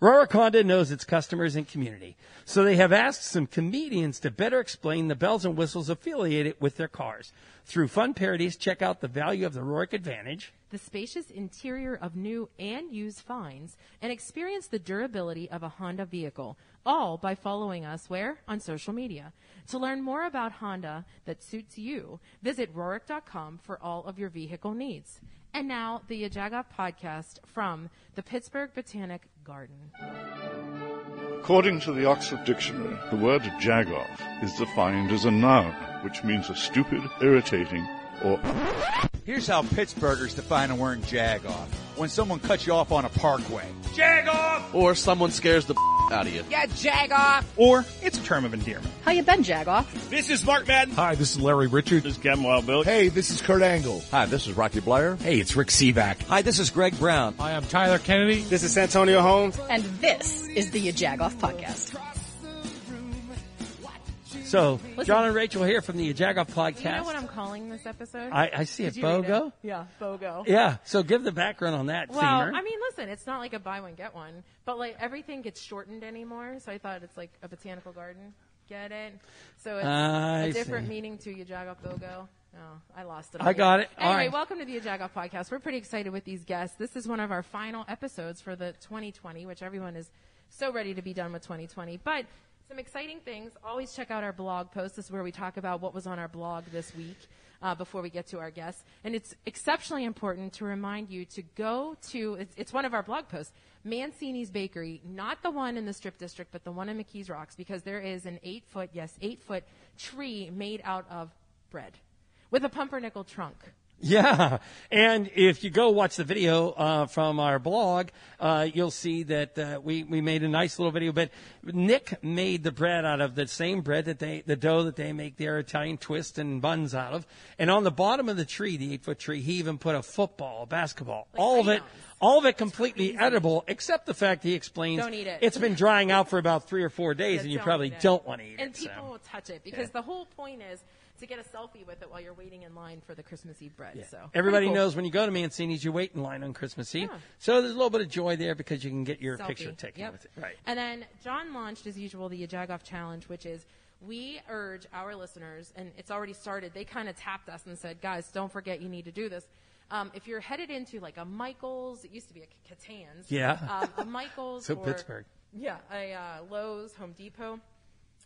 Rohrich Honda knows its customers and community, so they have asked some comedians to better explain the bells and whistles affiliated with their cars. Through fun parodies, check out the value of the Rohrich Advantage, the spacious interior of new and used finds, and experience the durability of a Honda vehicle, all by following us where? On social media. To learn more about Honda that suits you, visit Rohrich.com for all of your vehicle needs. And now, the Jagoff podcast from the Pittsburgh Botanic Garden. According to the Oxford Dictionary, the word jagoff is defined as a noun, which means a stupid, irritating, or Here's how Pittsburghers define a word jagoff. When someone cuts you off on a parkway. Jagoff! Or someone scares the out of you. Yeah, jagoff. Or it's a term of endearment. How you been, Jagoff? This is Mark Madden. Hi, this is Larry Richert. This is Kevin Wild Bill. Hey, this is Kurt Angle. Hi, this is Rocky Bleier. Hey, it's Rick Sebak. Hi, this is Greg Brown. Hi, I'm Tyler Kennedy. This is Santonio Holmes. And this is the Jagoff Podcast. So, Listen, John and Rachel here from the Jagoff podcast. Do you know what I'm calling this episode? I, I see Did it. BOGO? It? Yeah, BOGO. Yeah. So give the background on that. Well. I mean, listen, it's not like a buy one get one, but like everything gets shortened anymore. So I thought it's like a botanical garden. Get it? So it's I a different see. meaning to Jagoff BOGO. Oh, I lost it. I got it. Anyway, All right. welcome to the Jagoff podcast. We're pretty excited with these guests. This is one of our final episodes for the 2020, which everyone is so ready to be done with 2020. But some exciting things. Always check out our blog post. This is where we talk about what was on our blog this week uh, before we get to our guests. And it's exceptionally important to remind you to go to, it's, it's, one of our blog posts, Mancini's Bakery, not the one in the Strip District, but the one in McKees Rocks, because there is an eight foot, yes, eight foot tree made out of bread with a pumpernickel trunk. Yeah, and if you go watch the video uh, from our blog, uh, you'll see that uh, we we made a nice little video. But Nick made the bread out of the same bread that they the dough that they make their Italian twist and buns out of. And on the bottom of the tree, the eight foot tree, he even put a football, a basketball, like all of it. All of it completely edible, except the fact he explains Don't eat it. has been drying out for about three or four days, Yeah, and you don't probably don't want to eat and it. And people so. will touch it because Yeah. the whole point is to get a selfie with it while you're waiting in line for the Christmas Eve bread. Yeah. So Everybody cool. knows when you go to Mancini's, you wait in line on Christmas Eve. Yeah. So there's a little bit of joy there because you can get your Selfie. picture taken Yep. with it. Right. And then John launched, as usual, the Jagoff Challenge, which is we urge our listeners, and it's already started. They kind of tapped us and said, "Guys, don't forget you need to do this." Um, if you're headed into like a Michaels, it used to be a Catan's. Yeah. Um, a Michaels. So or, Pittsburgh. Yeah, a uh, Lowe's, Home Depot.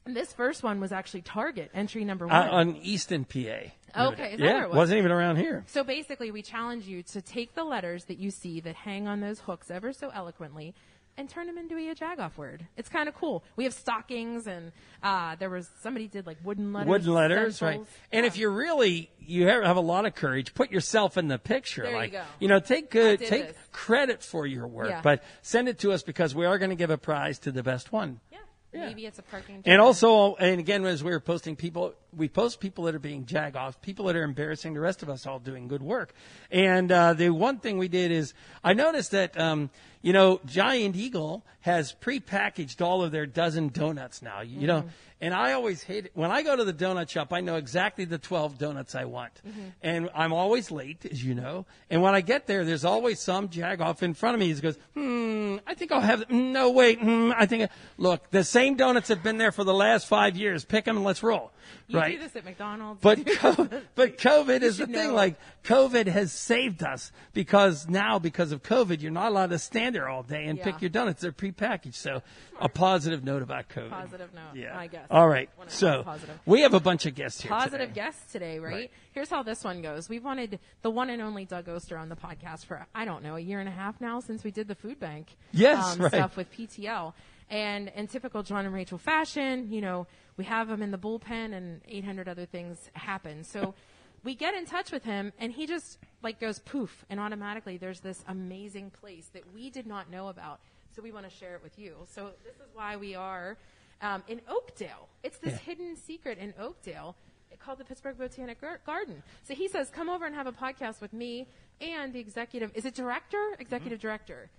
And this first one was actually Target entry number Uh, one. on Easton, PA. Okay, yeah, was? wasn't even around here. So basically, we challenge you to take the letters that you see that hang on those hooks ever so eloquently and turn them into a Jagoff word. It's kind of cool. We have stockings, and uh, there was somebody did like wooden letters. Wooden letters, right? And Yeah. if you're really you have, have a lot of courage, put yourself in the picture. There you like go. know, take good, take this. credit for your work, Yeah. but send it to us because we are going to give a prize to the best one. yeah, maybe it's a parking. And ticket. also, and again, as we were posting people, we post people that are being jag off, people that are embarrassing the rest of us all doing good work. And uh, the one thing we did is, I noticed that, um, you know, Giant Eagle has prepackaged all of their dozen donuts now. You Mm-hmm. know, and I always hate it. When I go to the donut shop, I know exactly the 12 donuts I want. Mm-hmm. And I'm always late, as you know. And when I get there, there's always some jag off in front of me. He goes, hmm, I think I'll have, no, wait, hmm, I think, look, the same donuts have been there for the last five years. Pick them and let's roll. you right? do this at McDonald's. But You co- but COVID is the thing. know. Like COVID has saved us because now because of COVID, you're not allowed to stand there all day and Yeah. pick your donuts. They're prepackaged. So a positive note about COVID. Positive note, Yeah. I guess. All right. So positive. we have a bunch of guests here. positive today. guests today, right? Right. Here's how this one goes. We've wanted the one and only Doug Oster on the podcast for I don't know a year and a half now since we did the food bank Yes, um, right. stuff with PTL. And in typical John and Rachel fashion, you know, we have him in the bullpen and 800 other things happen. So we get in touch with him and he just like goes poof and automatically there's this amazing place that we did not know about. So we want to share it with you. So this is why we are um, in Oakdale. It's this Yeah. hidden secret in Oakdale called the Pittsburgh Botanic Gar- Garden. So he says, come over and have a podcast with me and the executive. Is it director? Executive director.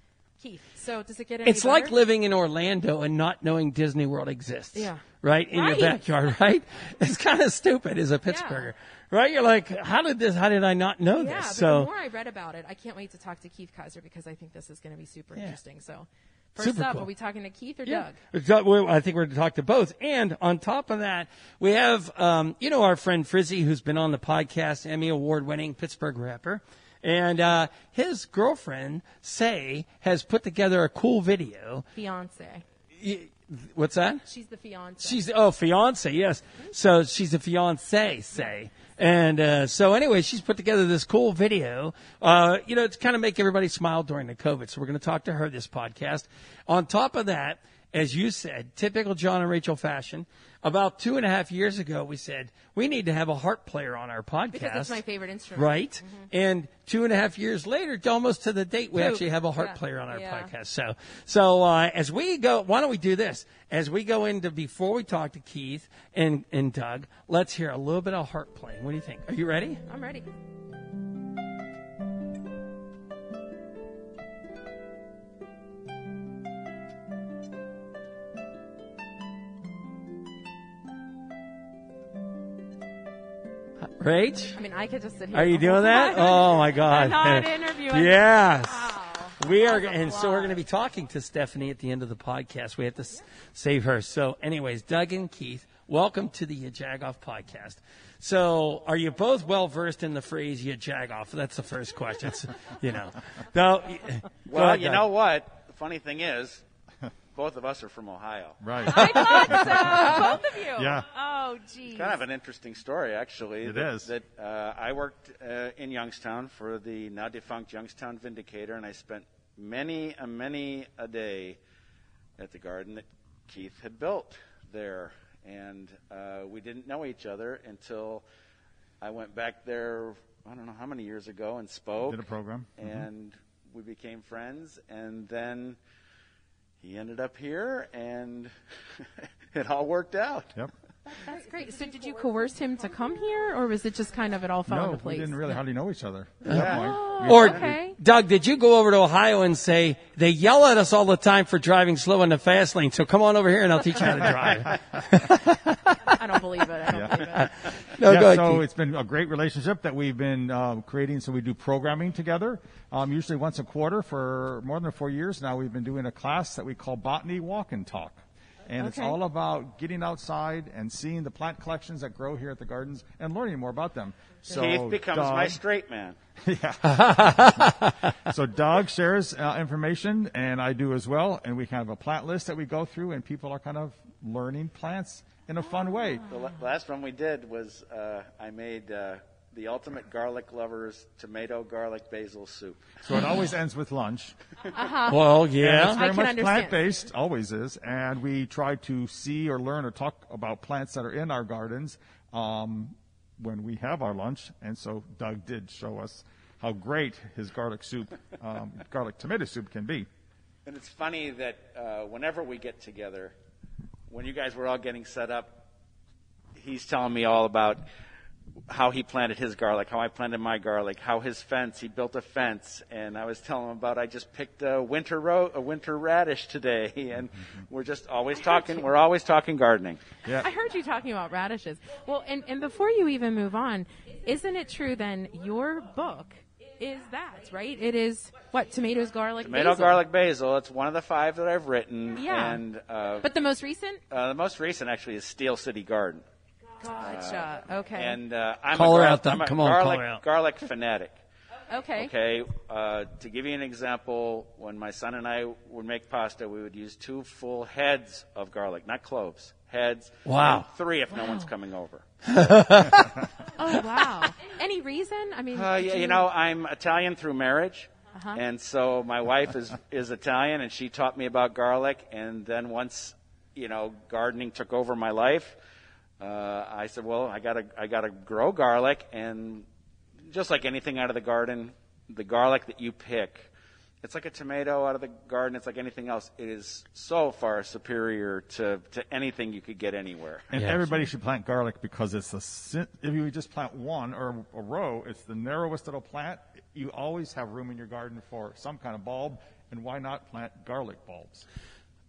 Keith. So does it get any It's like living in Orlando and not knowing Disney World exists. Yeah. Right? In Right. your backyard, right? It's kind of stupid as a Pittsburgher. Right? You're like, how did this, how did I not know Yeah, this? but So. the more I read about it, I can't wait to talk to Keith Kaiser because I think this is going to be super Yeah. interesting. So First Super up, cool. are we talking to Keith or Yeah. Doug? I think we're going to talk to both. And on top of that, we have, um, you know, our friend Frizzy, who's been on the podcast, Emmy Award winning Pittsburgh rapper. And uh, his girlfriend, Sé, has put together a cool video. Fiance. Y- What's that? She's the fiance. She's oh fiance, yes. So she's a fiance, Sé. And uh, so anyway, she's put together this cool video. Uh, you know, to kind of make everybody smile during the COVID. So we're going to talk to her this podcast. On top of that, as you said, typical John and Rachel fashion. About two and a half years ago, we said we need to have a harp player on our podcast because it's my favorite instrument. right? And two and a half years later, almost to the date, we actually have a harp Yeah. player on our Yeah. podcast. So, so uh, as we go, why don't we do this? As we go into before we talk to Keith and and Doug, let's hear a little bit of harp playing. What do you think? Are you ready? I'm ready. Rach, I mean, I could just sit here. are you doing that? Oh my God! I'm not interviewing. Yes. Wow. We are, and so we're going to be talking to Stephanie at the end of the podcast. We have to s- save her. So, anyways, Doug and Keith, welcome to the Jagoff podcast. So, are you both well versed in the phrase "you jagoff"? That's the first question. It's, you know, no. Well, you know what? The funny thing is, both of us are from Ohio. Right. I thought so. Both of you. Yeah. Oh, geez. Kind of an interesting story, actually. It that, is. That uh, I worked uh, in Youngstown for the now defunct Youngstown Vindicator, and I spent many, a many a day at the garden that Keith had built there, and uh, we didn't know each other until I went back there. I don't know how many years ago and spoke. Did a program. Mhm. and we became friends, and then he ended up here, and it all worked out. Yep. That's great. So, did you coerce him to come here, or was it just kind of it all fell No, into place? we didn't really hardly know each other at that point. We- Or Okay. Doug, did you go over to Ohio and say they yell at us all the time for driving slow in the fast lane? So come on over here and I'll teach you how to drive. I don't believe it. I don't believe it. No, yeah, go ahead, so Keith. it's been a great relationship that we've been um, creating. So we do programming together, um, usually once a quarter for more than four years now. We've been doing a class that we call Botany Walk and Talk. And it's all about getting outside and seeing the plant collections that grow here at the gardens and learning more about them. So Keith becomes my Doug- straight man. So Doug shares uh, information, and I do as well. And we have a plant list that we go through, and people are kind of learning plants in a fun way. The la- last one we did was uh, I made uh, the ultimate garlic lovers tomato garlic basil soup. So it always ends with lunch. Uh-huh. Well, And yeah. it's very I can much plant based, always is. And we try to see or learn or talk about plants that are in our gardens um, when we have our lunch. And so Doug did show us how great his garlic soup, um, garlic tomato soup can be. And it's funny that uh, whenever we get together, when you guys were all getting set up, he's telling me all about how he planted his garlic, how I planted my garlic, how his fence, he built a fence, and I was telling him about I just picked a winter ro- a winter radish today, and we're just always talking. We're always talking gardening. Yeah. I heard you talking about radishes. Well, and, and before you even move on, isn't it true then your book is that, right? It is what? Tomatoes, garlic, Tomato, basil. garlic, basil. It's one of the five that I've written, Yeah. and uh, But the most recent? uh, the most recent actually is Steel City Garden. Gotcha. Okay. And uh, I'm Call a, her out, Doug. I'm a Come on, call garlic, her out. garlic fanatic. okay. Okay, uh, to give you an example, when my son and I would make pasta, we would use two full heads of garlic, not cloves, heads. Wow. and three if no one's coming over. Oh wow. Any reason? I mean, Uh, yeah, you know, I'm Italian through marriage. And so my wife is, is Italian, and she taught me about garlic. And then once, you know, gardening took over my life, uh, I said, well, I gotta, I gotta grow garlic. And just like anything out of the garden, the garlic that you pick, it's like a tomato out of the garden. It's like anything else. It is so far superior to, to anything you could get anywhere. And Yeah. everybody should plant garlic because it's the si- if you just plant one or a row, it's the narrowest it'll plant. You always have room in your garden for some kind of bulb, and why not plant garlic bulbs?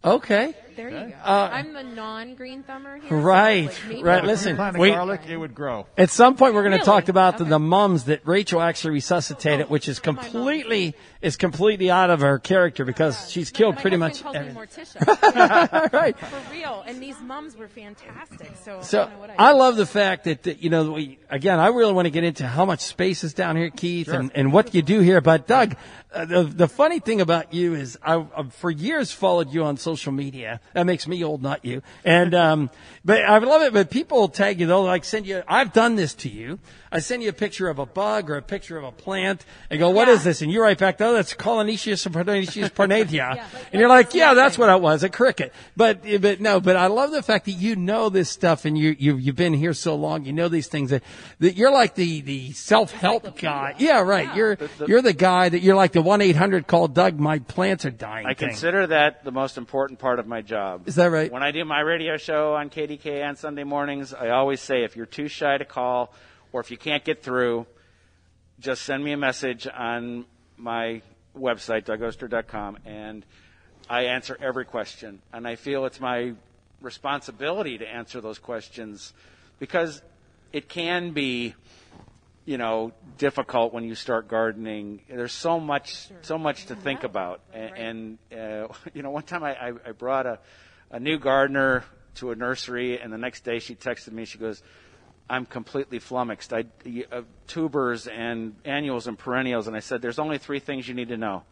Okay. There you go. Uh, I'm the non-green thumber here. so, Right, like, right, listen, you planted we- garlic, it would grow. At some point, we're going to Really? talk about the, Okay. the mums that Rachel actually resuscitated, which is completely is completely out of her character because she's killed my pretty much. calls everything. me Morticia. right. For real. And these mums were fantastic. So, I So don't know what I did. love the fact that, that you know we again I really want to get into how much space is down here, Keith, and, and what you do here. But Doug, uh, the the funny thing about you is I, I've for years followed you on social media. That makes me old, not you. And um, but I love it. But people tag you. They'll like send you. I've done this to you. I send you a picture of a bug or a picture of a plant and go, "What is this?" And you write back, "Oh, that's Colonicius Pernicius parnatia." and you're like, "Yeah, that's what it was, a cricket." But but no, but I love the fact that you know this stuff and you you you've been here so long. You know these things that, that you're like the the self help guy. Yeah, right. You're you're the guy that you're like the one eight hundred call Doug. My plants are dying. I thing. consider that the most important part of my job. Is that right? When I do my radio show on KDKA on Sunday mornings, I always say if you're too shy to call or if you can't get through, just send me a message on my website, dougoster.com, and I answer every question. And I feel it's my responsibility to answer those questions because it can be you know difficult when you start gardening. There's so much so much to think about. And, and uh, you know one time I, I, I brought a, a new gardener to a nursery and the next day she texted me. She goes i'm completely flummoxed. I uh, tubers and annuals and perennials. And i said there's only three things you need to know.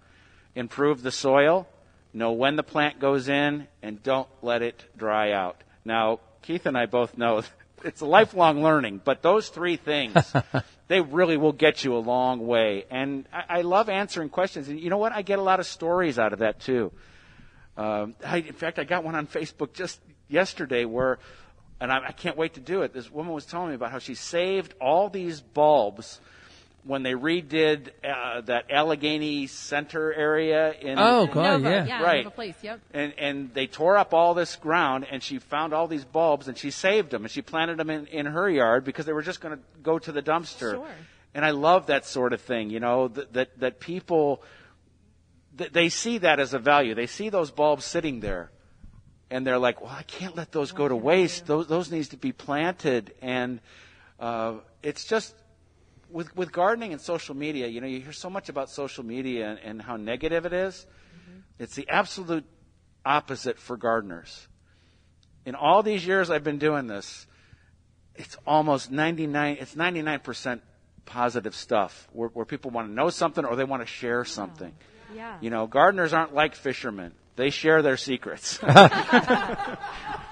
Improve the soil know when the plant goes in and don't let it dry out. Now keith and i both know it's a lifelong learning but those three things they really will get you a long way. And I, I love answering questions. And you know what? I get a lot of stories out of that too. Um, I, in fact, I got one on Facebook just yesterday where, and I, I can't wait to do it. This woman was telling me about how she saved all these bulbs when they redid uh, that Allegheny Center area in. Oh, God, Nova, yeah. yeah, Right. Nova Place. Yep. and and they tore up all this ground and she found all these bulbs and she saved them and she planted them in, in her yard because they were just going to go to the dumpster Sure. and i love that sort of thing you know that that, that people that they see that as a value they see those bulbs sitting there and they're like well i can't let those go to waste those those needs to be planted and uh, it's just with with gardening and social media, you know, you hear so much about social media and, and how negative it is. Mm-hmm. It's the absolute opposite for gardeners. In all these years I've been doing this, it's almost 99, it's 99% positive stuff where, where people want to know something or they want to share something. Yeah. You know, gardeners aren't like fishermen. They share their secrets.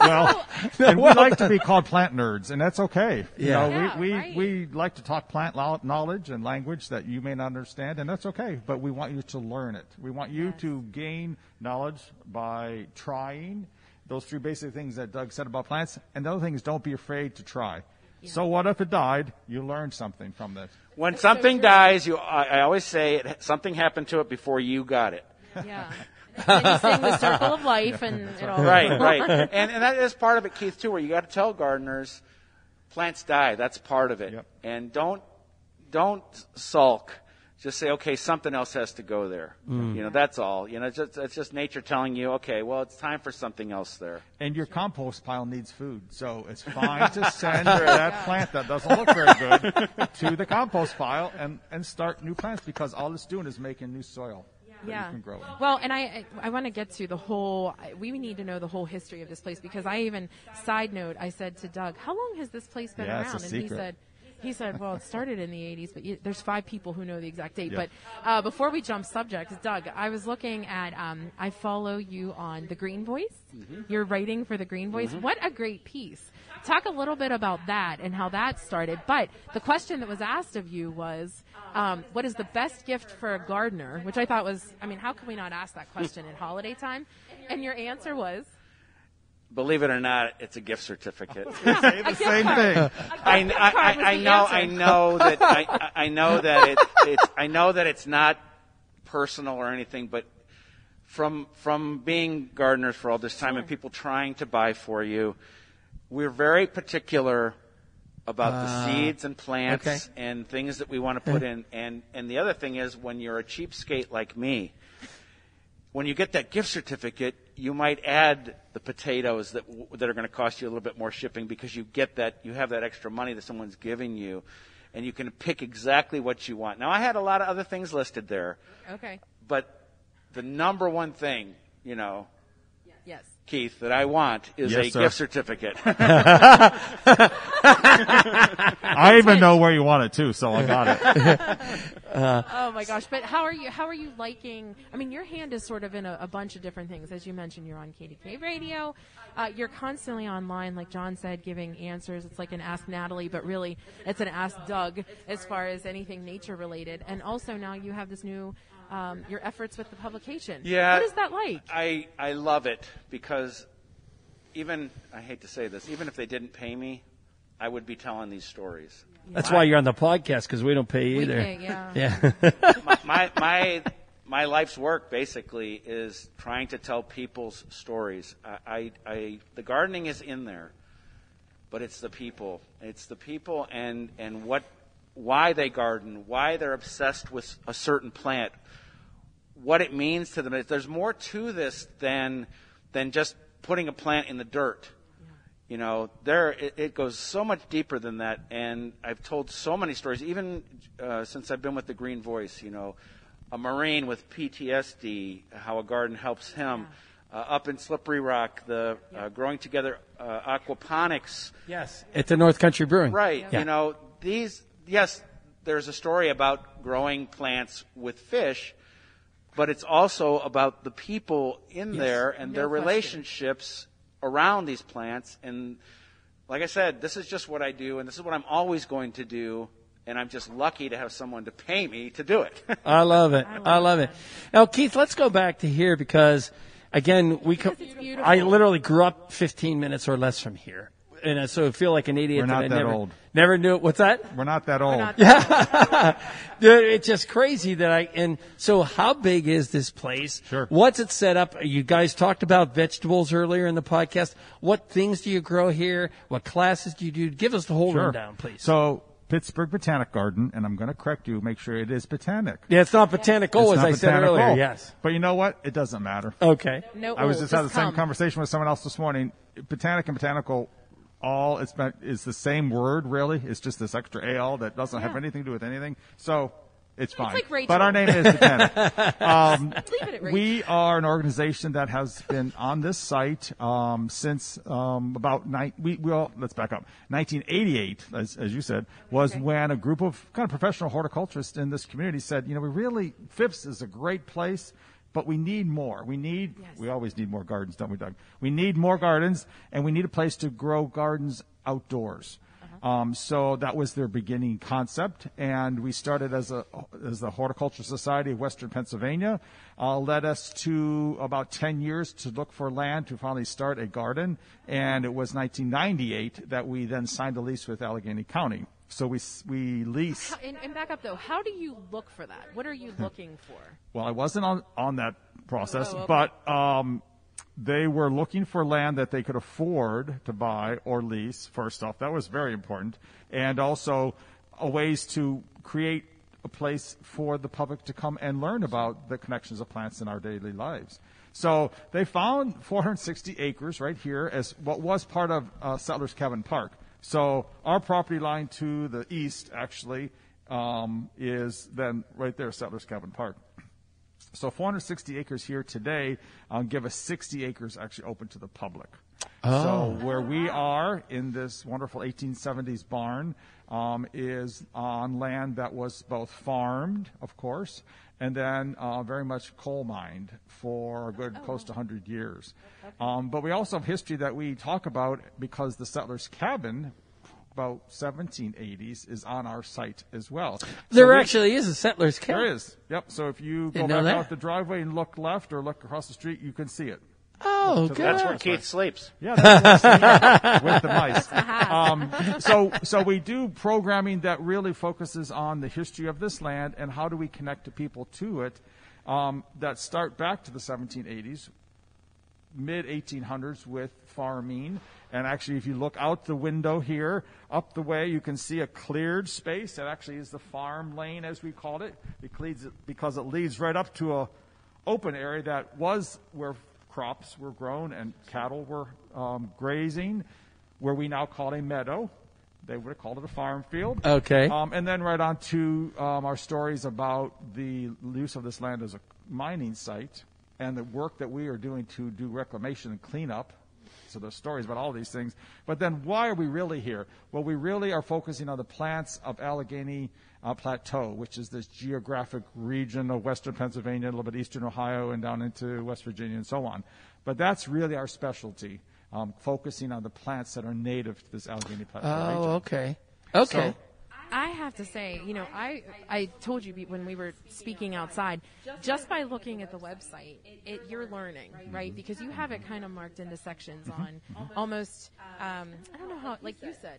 Well, and we like to be called plant nerds, and that's okay. You Yeah. know, Yeah, we, we, right. we like to talk plant lo- knowledge and language that you may not understand, and that's okay. But we want you to learn it. We want you to gain knowledge by trying those three basic things that Doug said about plants. And the other thing is don't be afraid to try. So what if it died? You learned something from this. when something dies, you, I, I always say it, something happened to it before you got it. Yeah. and you sing the circle of life and it all. right, right. And, and that is part of it, Keith, too, where you got to tell gardeners plants die. That's part of it. Yep. And don't don't sulk. Just say, okay, something else has to go there. Mm. You know, that's all. You know, it's just, it's just nature telling you, okay, well, it's time for something else there. And your compost pile needs food, so it's fine to send that plant that doesn't look very good to the compost pile and, and start new plants because all it's doing is making new soil that Yeah. you can grow. Well, and I I, I want to get to the whole. We need to know the whole history of this place because I even side note I said to Doug, "How long has this place been Yeah, it's a around?" and he said. He said, "Well, it started in the '80s, but you, there's five people who know the exact date." Yeah. But uh, before we jump subjects, Doug, I was looking at. Um, I follow you on the Green Voice. You're writing for the Green Voice. What a great piece! Talk a little bit about that and how that started. But the question that was asked of you was, um, "What is the best gift for a gardener?" Which I thought was, I mean, how can we not ask that question at holiday time? And your answer was, Believe it or not, it's a gift certificate. Say the same thing. I, I, I, I know, I know that, I, I know that it, it's, I know that it's not personal or anything, but from from being gardeners for all this time and people trying to buy for you, we're very particular about the ah, seeds and plants okay. and things that we want to put in. And and the other thing is when you're a cheapskate like me, when you get that gift certificate, you might add the potatoes that that are going to cost you a little bit more shipping because you get that you have that extra money that someone's giving you, and you can pick exactly what you want. Now, I had a lot of other things listed there, Okay. but the number one thing, you know, Yes. Keith, that I want is Yes, a sir. gift certificate. I even know where you want it too, so I got it. Oh my gosh! But how are you? How are you liking? I mean, your hand is sort of in a, a bunch of different things. As you mentioned, you're on KDKA Radio. Uh, you're constantly online, like John said, giving answers. It's like an Ask Natalie, but really, it's an Ask Doug as far as anything nature related. And also now you have this new. Um, your efforts with the publication. Yeah. What is that like? I I love it because even I hate to say this, even if they didn't pay me, I would be telling these stories. That's why you're on the podcast because we don't pay We either. pay, yeah. Yeah. my, my my my life's work basically is trying to tell people's stories. I, I, I the gardening is in there, but it's the people. It's the people and and what why they garden, why they're obsessed with a certain plant, what it means to them. There's more to this than than just putting a plant in the dirt. You know, there it, it goes so much deeper than that, and I've told so many stories, even uh, since I've been with the Green Voice. You know, a Marine with PTSD, how a garden helps him. Uh, up in Slippery Rock, the uh, growing together uh, aquaponics. yes. At the North Country Brewing. Right. Yeah. You know, these, yes, there's a story about growing plants with fish, but it's also about the people in there and No their question. relationships around these plants. And like I said, this is just what I do, and this is what I'm always going to do. And I'm just lucky to have someone to pay me to do it. I love it. I love, it. Now, Keith, let's go back to here because, again, we co- I literally grew up 15 minutes or less from here, and uh, so I feel like an idiot. We're not I that never, old. Never knew it. what's that. We're not that old. not- Dude, it's just crazy that I and so how big is this place? Sure. What's it set up? You guys talked about vegetables earlier in the podcast. What things do you grow here? What classes do you do? Give us the whole Sure. rundown, please. So Pittsburgh Botanic Garden, and I'm going to correct you. Make sure it is botanic. yeah, it's not botanical It's as not I said earlier. Yes. But you know what? It doesn't matter. Okay. No, I was just having the same conversation with someone else this morning. Botanic and botanical, all it's meant is the same word. Really, it's just this extra al that doesn't have anything to do with anything. So it's fine. like but our name is botanic. um, Leave it at we are an organization that has been on this site um, since um, about nine. We well, let's back up. 1988, as, as you said, was when a group of kind of professional horticulturists in this community said, you know, we really Phipps is a great place. But we need more. We need, Yes. we always need more gardens, don't we, Doug? We need more gardens, and we need a place to grow gardens outdoors. Um, so that was their beginning concept, and we started as a as the Horticulture Society of Western Pennsylvania. Uh, led us to about ten years to look for land to finally start a garden, and it was 1998 that we then signed a lease with Allegheny County. So we we lease. How- And, and back up though, how do you look for that? What are you looking for? Well, I wasn't on on that process, Oh, okay. but um, they were looking for land that they could afford to buy or lease. First off, that was very important, and also a ways to create a place for the public to come and learn about the connections of plants in our daily lives. So they found 460 acres right here as what was part of uh, Settlers Cabin Park. So our property line to the east actually um, is then right there, Settlers Cabin Park. So 460 acres here today uh, give us 60 acres actually open to the public. So where we are in this wonderful 1870s barn um, is on land that was both farmed, of course, and then uh, very much coal mined for a good close to 100 years. Um, but we also have history that we talk about because the settlers' cabin about 1780s is on our site as well. So There we- actually is a settler's cabin. there is. Yep. So if you go Didn't know back that. out the driveway and look left or look across the street, you can see it. Oh, good. That's where Keith sleeps. Yeah, that's what's with the mice. Um, so, so we do programming that really focuses on the history of this land and how do we connect the people to it. Um, that start back to the 1780s, mid 1800s with farming. And actually, if you look out the window here, up the way, you can see a cleared space. That actually is the farm lane, as we called it, It because it leads right up to a, open area that was where crops were grown and cattle were um, grazing, where we now call it a meadow. They would have called it a farm field. Okay. Um, and then right on to um, our stories about the use of this land as a mining site and the work that we are doing to do reclamation and cleanup. So there's stories about all these things. But then why are we really here? Well, we really are focusing on the plants of Allegheny uh, Plateau, which is this geographic region of western Pennsylvania, a little bit eastern Ohio, and down into West Virginia and so on. But that's really our specialty, um, focusing on the plants that are native to this Allegheny Plateau region. Oh, okay. Okay. So- I have to say, you know, I I told you when we were speaking outside, just by looking at the website, it, you're learning, right? Because you have it kind of marked into sections on almost, um, I don't know how, like you said,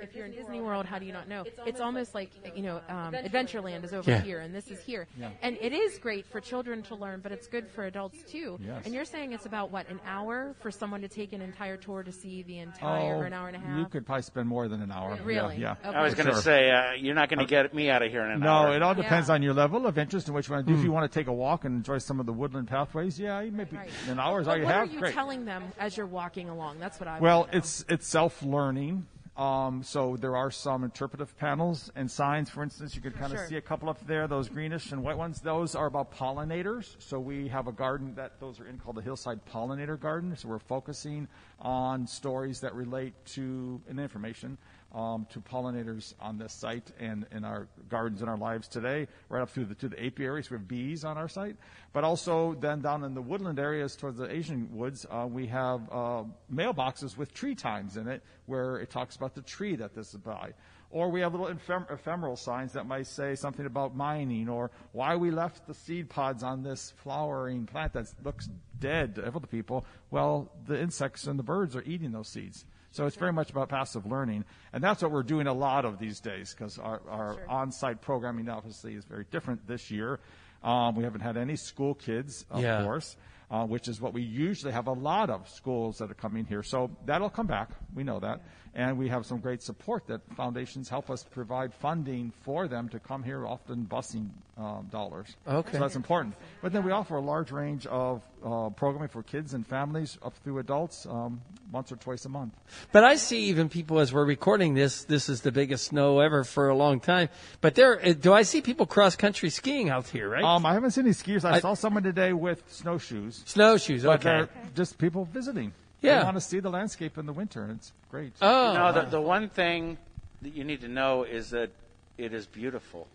if you're in Disney World, how do you not know? It's almost like you know, um, Adventureland is over Yeah. here, and this is here, and it is great for children to learn, but it's good for adults too. Yes. And you're saying it's about what an hour for someone to take an entire tour to see the entire, Oh, or an hour and a half. You could probably spend more than an hour. Really? Yeah. Okay. I was going to Sure. say, uh, you're not going to get me out of here in an No, hour. No, it all depends Yeah. on your level of interest and what you want to do. If you want to take a walk and enjoy some of the woodland pathways, yeah, you maybe Right. an hour is all you what have. are you Great. telling them as you're walking along? That's what I. Well, it's it's self learning. Um, so there are some interpretive panels and signs. For instance, you can kind of Sure. see a couple up there, those greenish and white ones. Those are about pollinators. So we have a garden that those are in called the Hillside Pollinator Garden. So we're focusing on stories that relate to and information um, to pollinators on this site and in our gardens and our lives today, right up through the, to the apiaries. We have bees on our site, but also then down in the woodland areas towards the Asian woods, uh, we have uh, mailboxes with tree times in it, where it talks about the tree that this is by. Or we have little ephem- ephemeral signs that might say something about mining or why we left the seed pods on this flowering plant that looks dead to other people. Well, the insects and the birds are eating those seeds. So it's very much about passive learning. And that's what we're doing a lot of these days because our, our on site programming obviously is very different this year. Um, we haven't had any school kids, of Yeah. course, uh, which is what we usually have a lot of schools that are coming here. So that'll come back. We know that. And we have some great support that foundations help us provide funding for them to come here, often busing um, dollars. Okay. So that's important. But then we offer a large range of uh, programming for kids and families up through adults um, once or twice a month. But I see even people as we're recording this. This is the biggest snow ever for a long time. But there, uh, do I see people cross country skiing out here? Right? Um, I haven't seen any skiers. I, I- saw someone today with snowshoes. Snowshoes. But Okay. they're just people visiting. Yeah. They want to see the landscape in the winter, and it's great. Oh. No, the, the one thing that you need to know is that it is beautiful.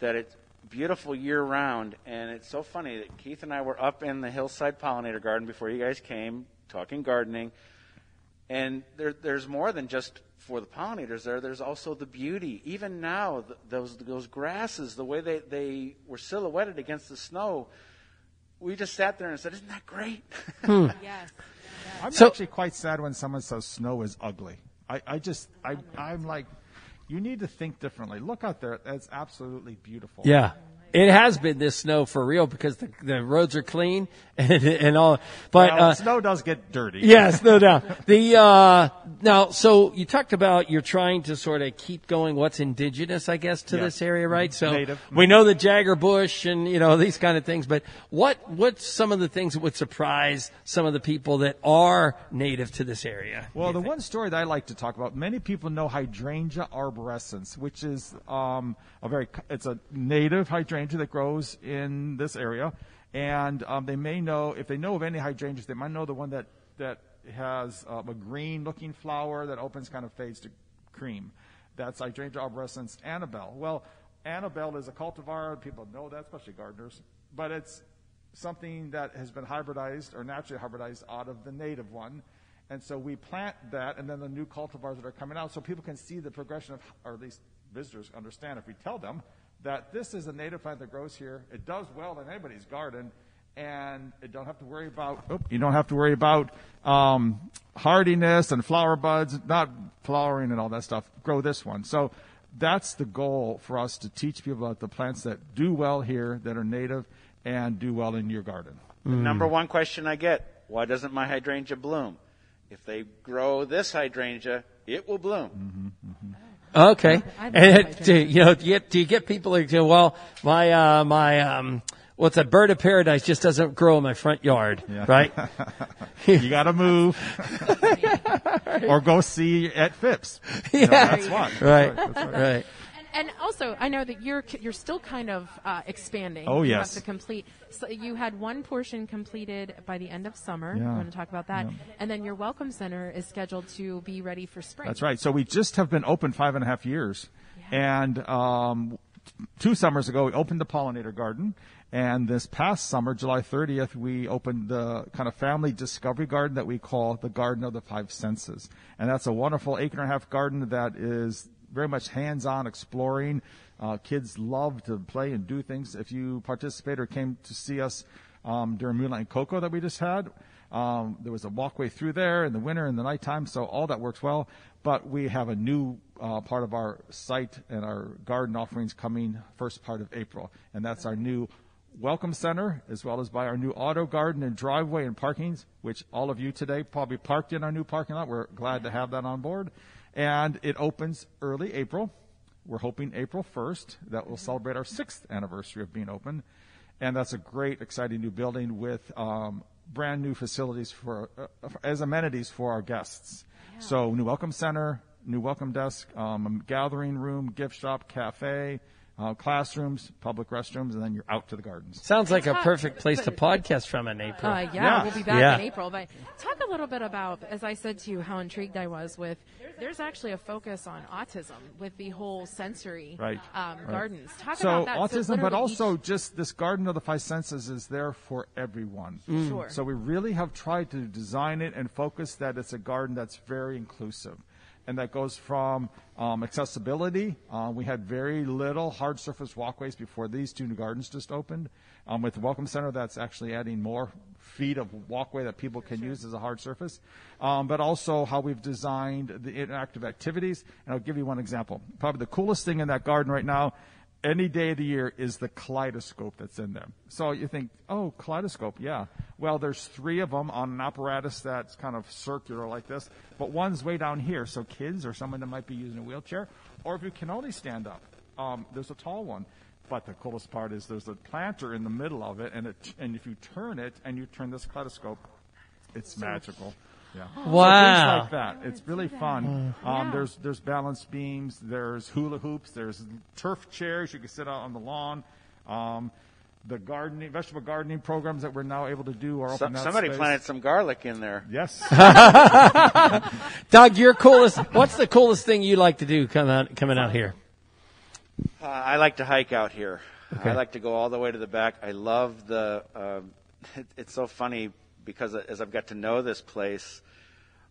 That it's beautiful year round. And it's so funny that Keith and I were up in the Hillside Pollinator Garden before you guys came, talking gardening. And there, there's more than just for the pollinators there. There's also the beauty. Even now, th- those, those grasses, the way they, they were silhouetted against the snow, we just sat there and said, Isn't that great? Hmm. yes. I'm So- actually quite sad when someone says snow is ugly. I, I just, I, I'm like, you need to think differently. Look out there. It's absolutely beautiful. Yeah. It has been this snow for real because the, the roads are clean and, and all. But Well, uh, snow does get dirty. Yes, no doubt. The uh, now, so you talked about you're trying to sort of keep going what's indigenous, I guess, to Yeah. this area, right? So Native. we know the Jagger bush and you know these kind of things, but what what's some of the things that would surprise some of the people that are native to this area? Well, the one story that I like to talk about, many people know hydrangea arborescens, which is um, a very, it's a native hydrangea that grows in this area, and um, they may know if they know of any hydrangeas, they might know the one that that has um, a green-looking flower that opens, kind of fades to cream. That's hydrangea arborescens Annabelle. Well, Annabelle is a cultivar. People know that, especially gardeners, but it's something that has been hybridized or naturally hybridized out of the native one. And so we plant that, and then the new cultivars that are coming out, so people can see the progression of, or at least visitors understand if we tell them that this is a native plant that grows here. It does well in anybody's garden, and you don't have to worry about. oop, you don't have to worry about um, hardiness and flower buds, not flowering and all that stuff. Grow this one. So that's the goal for us to teach people about the plants that do well here, that are native, and do well in your garden. The number one question I get why doesn't my hydrangea bloom? If they grow this hydrangea, it will bloom. Okay, I love and hydrangea. do, you know, do you, get, do you get people like, well, my uh, my um, well, a bird of paradise just doesn't grow in my front yard, right? You got to move, or go see at Phipps. You know, Yeah. that's. Right, That's right. right. And also, I know that you're you're still kind of uh, expanding. Oh, You yes. have to complete. So you had one portion completed by the end of summer. Yeah. I'm going to talk about that. And then your welcome center is scheduled to be ready for spring. That's right. So we just have been open five and a half years, and um, two summers ago we opened the pollinator garden, and this past summer, July 30th, we opened the kind of family discovery garden that we call the Garden of the Five Senses, and that's a wonderful acre and a half garden that is very much hands-on exploring. Uh, kids love to play and do things. If you participate or came to see us um, during Moonlight and Cocoa that we just had, um, there was a walkway through there in the winter and the nighttime, so all that works well. But we have a new uh, part of our site and our garden offerings coming first part of April, and that's our new welcome center, as well as by our new auto garden and driveway and parkings, which all of you today probably parked in our new parking lot. We're glad to have that on board, and it opens early April. We're hoping April 1st. That we'll celebrate our sixth anniversary of being open. And that's a great, exciting new building with um, brand new facilities for uh, as amenities for our guests. So, new welcome center, new welcome desk, um, gathering room, gift shop, cafe, uh, classrooms, public restrooms, and then you're out to the gardens. Sounds like a perfect place to podcast from in April. Uh, yeah, Yeah. we'll be back Yeah. in April. But talk a little bit about, as I said to you, how intrigued I was with. There's actually a focus on autism with the whole sensory Right, um, right. gardens. Talk So about that. autism, but also each- just this garden of the five senses is there for everyone. Sure. So we really have tried to design it and focus that it's a garden that's very inclusive. And that goes from um, accessibility. Uh, we had very little hard surface walkways before these two new gardens just opened. Um, with the Welcome Center, that's actually adding more feet of walkway that people can use as a hard surface. Um, but also how we've designed the interactive activities. And I'll give you one example. Probably the coolest thing in that garden right now any day of the year is the kaleidoscope that's in there. So you think, oh, kaleidoscope, yeah. Well, there's three of them on an apparatus that's kind of circular like this, but one's way down here. So kids or someone that might be using a wheelchair, or if you can only stand up, um, there's a tall one. But the coolest part is there's a planter in the middle of it, and it, and if you turn it and you turn this kaleidoscope, it's magical. Yeah. So Wow. things like that. It's really fun. Um, There's there's balance beams. There's hula hoops. There's turf chairs. You can sit out on the lawn. Um, the gardening, vegetable gardening programs that we're now able to do are So- open that somebody space. planted some garlic in there. Yes. Doug, your coolest. What's the coolest thing you like to do coming out coming out here? Uh, I like to hike out here. Okay. I like to go all the way to the back. I love the. Um, it, it's so funny because as I've got to know this place,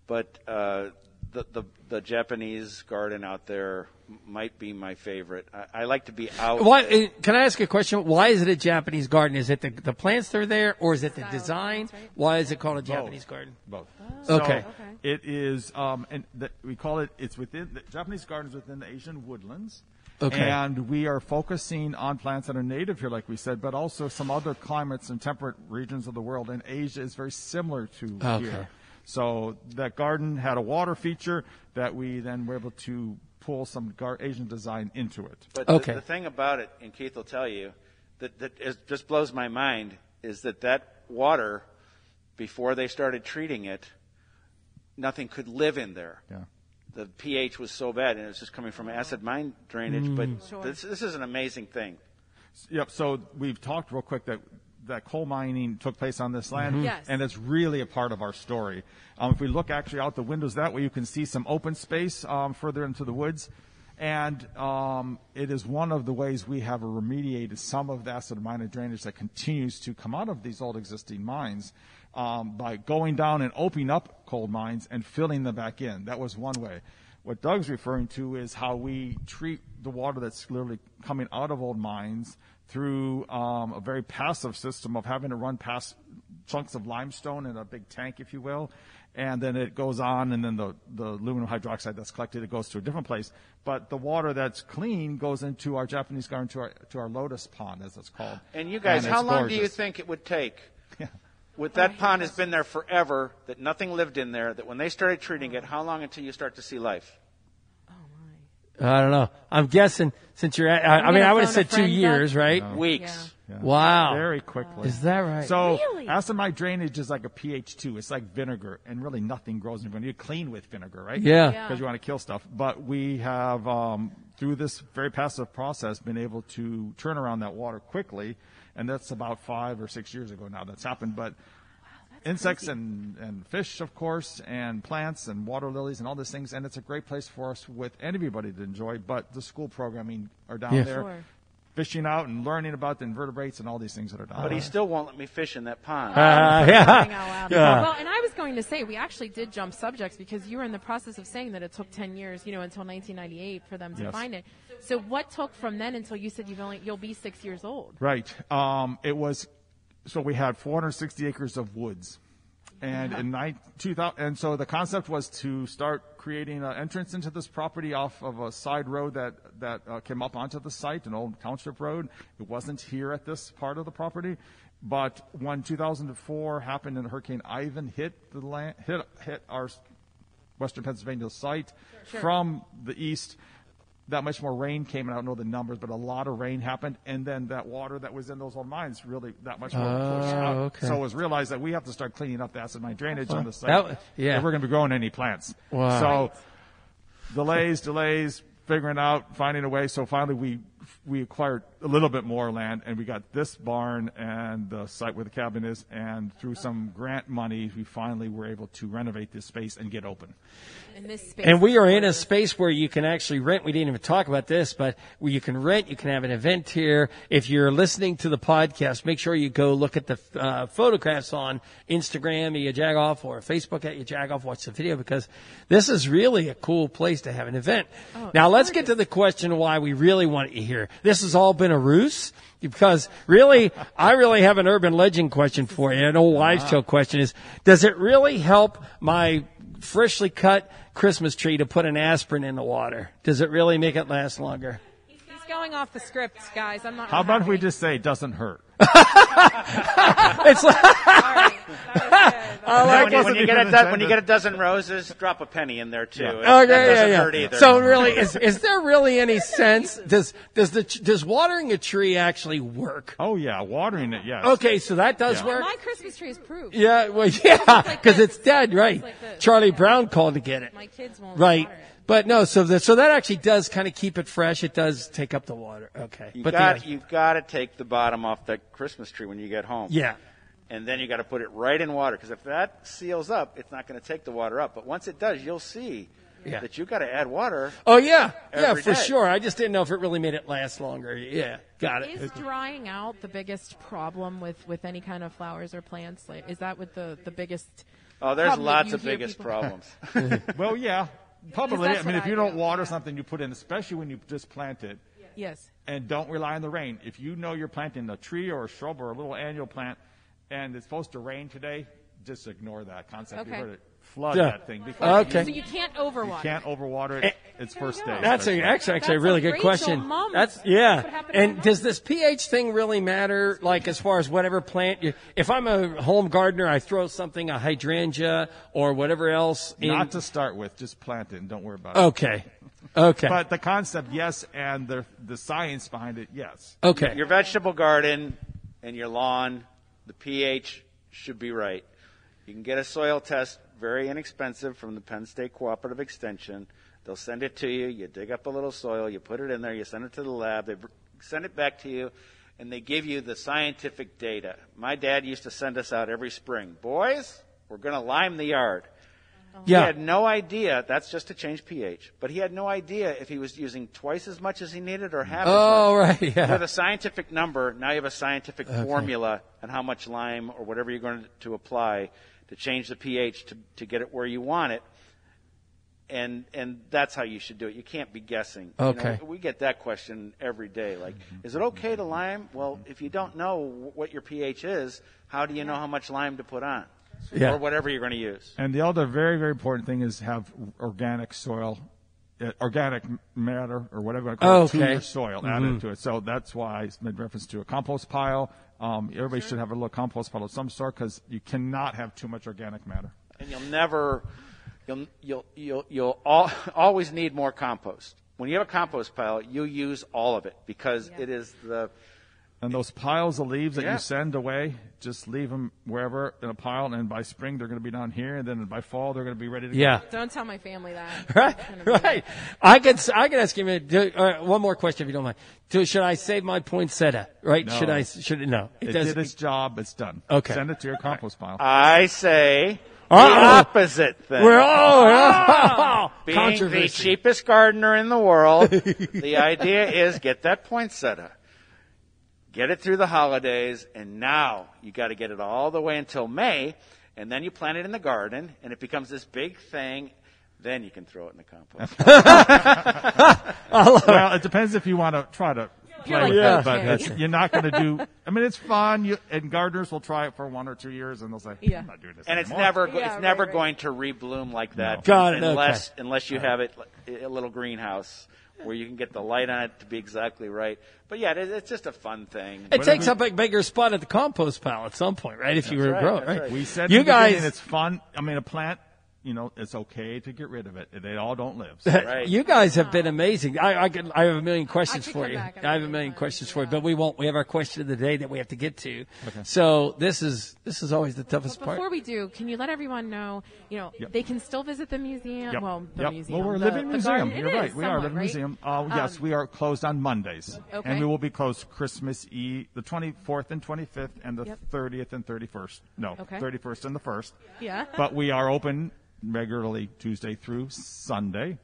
but uh, the, the the Japanese garden out there might be my favorite. I, I like to be out. Why? uh, Can I ask a question? Why is it a Japanese garden? Is it the, the plants that are there, or is it the Style design? right? Why is it called a Japanese garden? Both. Okay. So it is, um, and the, we call it. It's within the Japanese gardens within the Asian woodlands. Okay. And we are focusing on plants that are native here, like we said, but also some other climates and temperate regions of the world. And Asia is very similar to Okay. here. So that garden had a water feature that we then were able to pull some gar- Asian design into it. But Okay. the, the thing about it, and Keith will tell you, that, that is, just blows my mind is that that water, before they started treating it, nothing could live in there. Yeah. The pH was so bad, and it was just coming from acid mine drainage. But Sure. this, this is an amazing thing. Yep. So we've talked real quick that that coal mining took place on this land, Yes. and it's really a part of our story. Um, if we look actually out the windows that way, you can see some open space um, further into the woods, and um, it is one of the ways we have remediated some of the acid mine drainage that continues to come out of these old existing mines. Um, by going down and opening up coal mines and filling them back in. That was one way. What Doug's referring to is how we treat the water that's literally coming out of old mines through um, a very passive system of having to run past chunks of limestone in a big tank, if you will, and then it goes on, and then the, the aluminum hydroxide that's collected, it goes to a different place. But the water that's clean goes into our Japanese garden, to our, to our lotus pond, as it's called. And you guys, And how long do you think it would take? Yeah. With that pond has been there forever, that nothing lived in there, that when they started treating it, how long until you start to see life? Oh my! I don't know. I'm guessing since you're at, I, I mean, I would have said two friend, Doug. years, right? Weeks. Yeah. Yeah. Wow. Very quickly. Is that right? So Really? acid mine drainage is like a pH two. It's like vinegar, and really nothing grows in vinegar. You clean with vinegar, right? Yeah. Yeah. Because you want to kill stuff. But we have um, through this very passive process been able to turn around that water quickly, and that's about five or six years ago now that's happened. But insects and, and fish, of course, and plants and water lilies and all these things. And it's a great place for us with anybody to enjoy. But the school programming are down Yeah. there, Sure. fishing out and learning about the invertebrates and all these things that are down there. But he still won't let me fish in that pond. Uh, yeah. Crying out loud. Yeah. Well, and I was going to say we actually did jump subjects because you were in the process of saying that it took 10 years, you know, until 1998 for them to Yes. find it. So what took from then until you said you've only you'll be 6 years old? Right. Um, it was so we had 460 acres of woods, and in nine, 2000, and so the concept was to start creating an entrance into this property off of a side road that that uh, came up onto the site, an old township road. It wasn't here at this part of the property. But when 2004 happened and Hurricane Ivan hit the land, hit, hit our Western Pennsylvania site from the east, that much more rain came, and I don't know the numbers, but a lot of rain happened, and then that water that was in those old mines really that much more oh, pushed out. okay. So it was realized that we have to start cleaning up the acid mine drainage on the site That- yeah. if we're going to be growing any plants. Wow. So delays, delays, figuring out, finding a way. So finally, we we acquired a little bit more land, and we got this barn and the site where the cabin is. And through some grant money, we finally were able to renovate this space and get open. In this space. And we are in a space where you can actually rent. We didn't even talk about this, but where you can rent, you can have an event here. If you're listening to the podcast, make sure you go look at the uh, photographs on Instagram, at YaJagoff, or Facebook at YaJagoff. Watch the video because this is really a cool place to have an event. now let's get to the question why we really want you here. This has all been a ruse because really, I really have an urban legend question for you. An old wives' tale question is: Does it really help my freshly cut Christmas tree to put an aspirin in the water? Does it really make it last longer? He's going off the script, guys. I'm not. How about we just say it doesn't hurt? It's like, Sorry. That. I like when, you, when, you get a do- when you get a dozen roses, drop a penny in there too. Yeah. It- Okay, that yeah, doesn't yeah. hurt either. So really, is is there really any sense? Does does the does watering a tree actually work? Oh yeah, watering it, yes. Okay, so that does Yeah. work. My Christmas tree is proof. Yeah, well, yeah, like because this. it's dead, right? like. Charlie Yeah. Brown called to get it. My kids won't. Right. Water it. But no, so that so that actually does kind of keep it fresh. It does take up the water. Okay, you but got the, you got to take the bottom off that Christmas tree when you get home. yeah, and then you got to put it right in water because if that seals up, it's not going to take the water up. But once it does, you'll see Yeah. that you've got to add water. oh yeah, yeah, for day. sure. I just didn't know if it really made it last longer. Yeah, got it. Is drying out the biggest problem with, with any kind of flowers or plants? Like, is that what the, the biggest? Oh, there's problem lots of biggest people- problems. Well, yeah, probably. I mean, what if I you don't do, water yeah. something, you put in, especially when you just plant it, Yes. and don't rely on the rain. If you know you're planting a tree or a shrub or a little annual plant, and it's supposed to rain today, just ignore that concept. Okay. You heard it. Flood Yeah. that thing because Okay. So you can't overwater. you can't overwater it. It's first day. That's a, especially. actually, actually a really a good Rachel question. Mums. That's That's yeah. what And does this pH thing really matter? Like as far as whatever plant you, if I'm a home gardener, I throw something a hydrangea or whatever else. In, Not to start with, just plant it and don't worry about it. okay, okay, But the concept, yes, and the the science behind it, yes. okay. your vegetable garden and your lawn, the pH should be right. You can get a soil test, very inexpensive, from the Penn State Cooperative Extension. They'll send it to you. You dig up a little soil, you put it in there, you send it to the lab, they send it back to you, and they give you the scientific data. My dad used to send us out every spring. Boys, we're going to lime the yard. Yeah. He had no idea. That's just to change pH. But he had no idea if he was using twice as much as he needed or half Oh, as much. Oh, right, yeah. With a scientific number, now you have a scientific formula and how much lime or whatever you're going to apply to change the pH to, to get it where you want it. And and that's how you should do it. You can't be guessing. You know, Okay. we get that question every day. Like, is it okay to lime? Well, if you don't know what your pH is, how do you know how much lime to put on? Yeah. Or whatever you're going to use. And the other very, very important thing is have organic soil, uh, organic matter or whatever you call it, to Okay. your soil added to it. So that's why I made reference to a compost pile. Um, everybody should have a little compost pile of some sort because you cannot have too much organic matter. and you'll never you'll you'll you'll you'll al- always need more compost. When you have a compost pile, you use all of it because it is the And those piles of leaves that Yeah. you send away, just leave them wherever in a pile, and by spring they're going to be down here, and then by fall they're going to be ready to Yeah. Don't tell my family that. Right, It's gonna right. I could, I could ask you do, uh, one more question if you don't mind. Do, should I save my poinsettia? Right? No. Should I? Should it? No. go. It does- did its job. It's done. Okay. Send it to your compost pile. I say the Uh-oh. opposite thing. We're oh, Being the cheapest gardener in the world, the idea is get that poinsettia, get it through the holidays, and now you got to get it all the way until May, and then you plant it in the garden, and it becomes this big thing. Then you can throw it in the compost. well, it depends if you want to try to play like with Yeah. it, but okay. you're not going to do. I mean, it's fun, you, and gardeners will try it for one or two years, and they'll say, Yeah. "I'm not doing this." and it's never Yeah, it's right, never right. going to rebloom like that Got it, unless unless you have it a little greenhouse where you can get the light on it to be exactly right. But yeah, it, it's just a fun thing. It takes up a bigger spot at the compost pile at some point, right? If you were to right, grow right? right. We said you in the beginning, guys, it's fun. I mean, a plant, you know, it's okay to get rid of it. They all don't live. So. Right. You guys have been amazing. I, I, could, I have a million questions for you. back. I'm have a million fun. questions for you, but we won't. We have our question of the day that we have to get to. Okay. So this is this is always the toughest But part. before we do, can you let everyone know, you know, Yep. they can still visit the museum? Yep. Well, the Yep. museum. Well, we're a living the museum. garden. It You're is right. We are a living right? museum. Uh, yes, Um, we are closed on Mondays. Okay. And we will be closed Christmas Eve, the 24th and 25th, and the Yep. 30th and 31st. No, Okay. 31st and the 1st. Yeah. But we are open regularly Tuesday through Sunday.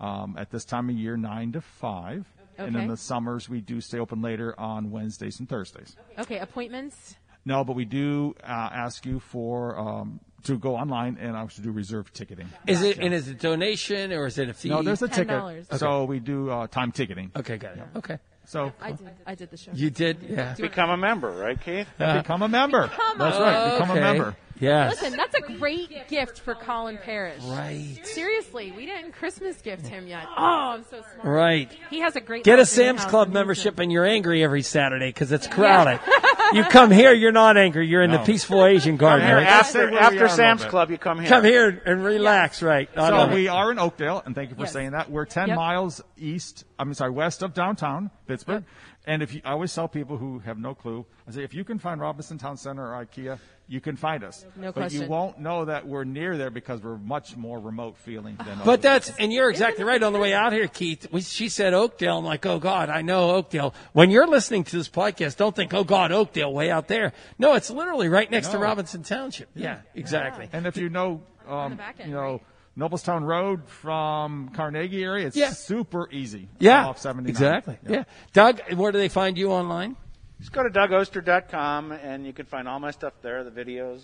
Um, at this time of year, 9 to 5. And in Uh-huh. The summers, we do stay open later on Wednesdays and Thursdays. Okay, appointments. No, but we do uh, ask you for um, to go online and actually do reserve ticketing. is it and is it donation or is it a fee? No, there's a ticket. $10. So we do uh, time ticketing. okay, got it. Okay, So I did. I did the show. you did, yeah. Become a member, right, Keith? become a member. That's right. Become Okay. a member. Yes. Listen, that's a great gift for Colin Parrish. Right. Seriously, we didn't Christmas gift him yet. Oh, I'm so oh, smart. Right. He has a great. Get a house in Sam's house Club and he's membership and you're angry every Saturday because it's crowded. you come here, you're not angry. You're in the peaceful Asian garden. Here, right? Let's after after are a little Sam's. Club, you come here. Come here and relax, right? So love we are in Oakdale, and thank you for Yes. saying that. We're 10 Yep. miles east, I'm sorry, west of downtown Pittsburgh. And if you, I always tell people who have no clue, I say, if you can find Robinson Town Center or IKEA, you can find us. No but you won't know that we're near there because we're much more remote feeling than But that's, and you're exactly right. On the way out here, Keith, we, she said Oakdale. I'm like, oh God, I know Oakdale. When you're listening to this podcast, don't think, oh God, Oakdale, way out there. No, it's literally right next to Robinson Township. Yeah, exactly. And if you know, um, end, you know, right? Noblestown Road from Carnegie area, it's Yeah. super easy. Yeah, Off 79. exactly. Yeah. Doug, where do they find you online? Just go to dougoster.com and you can find all my stuff there the videos,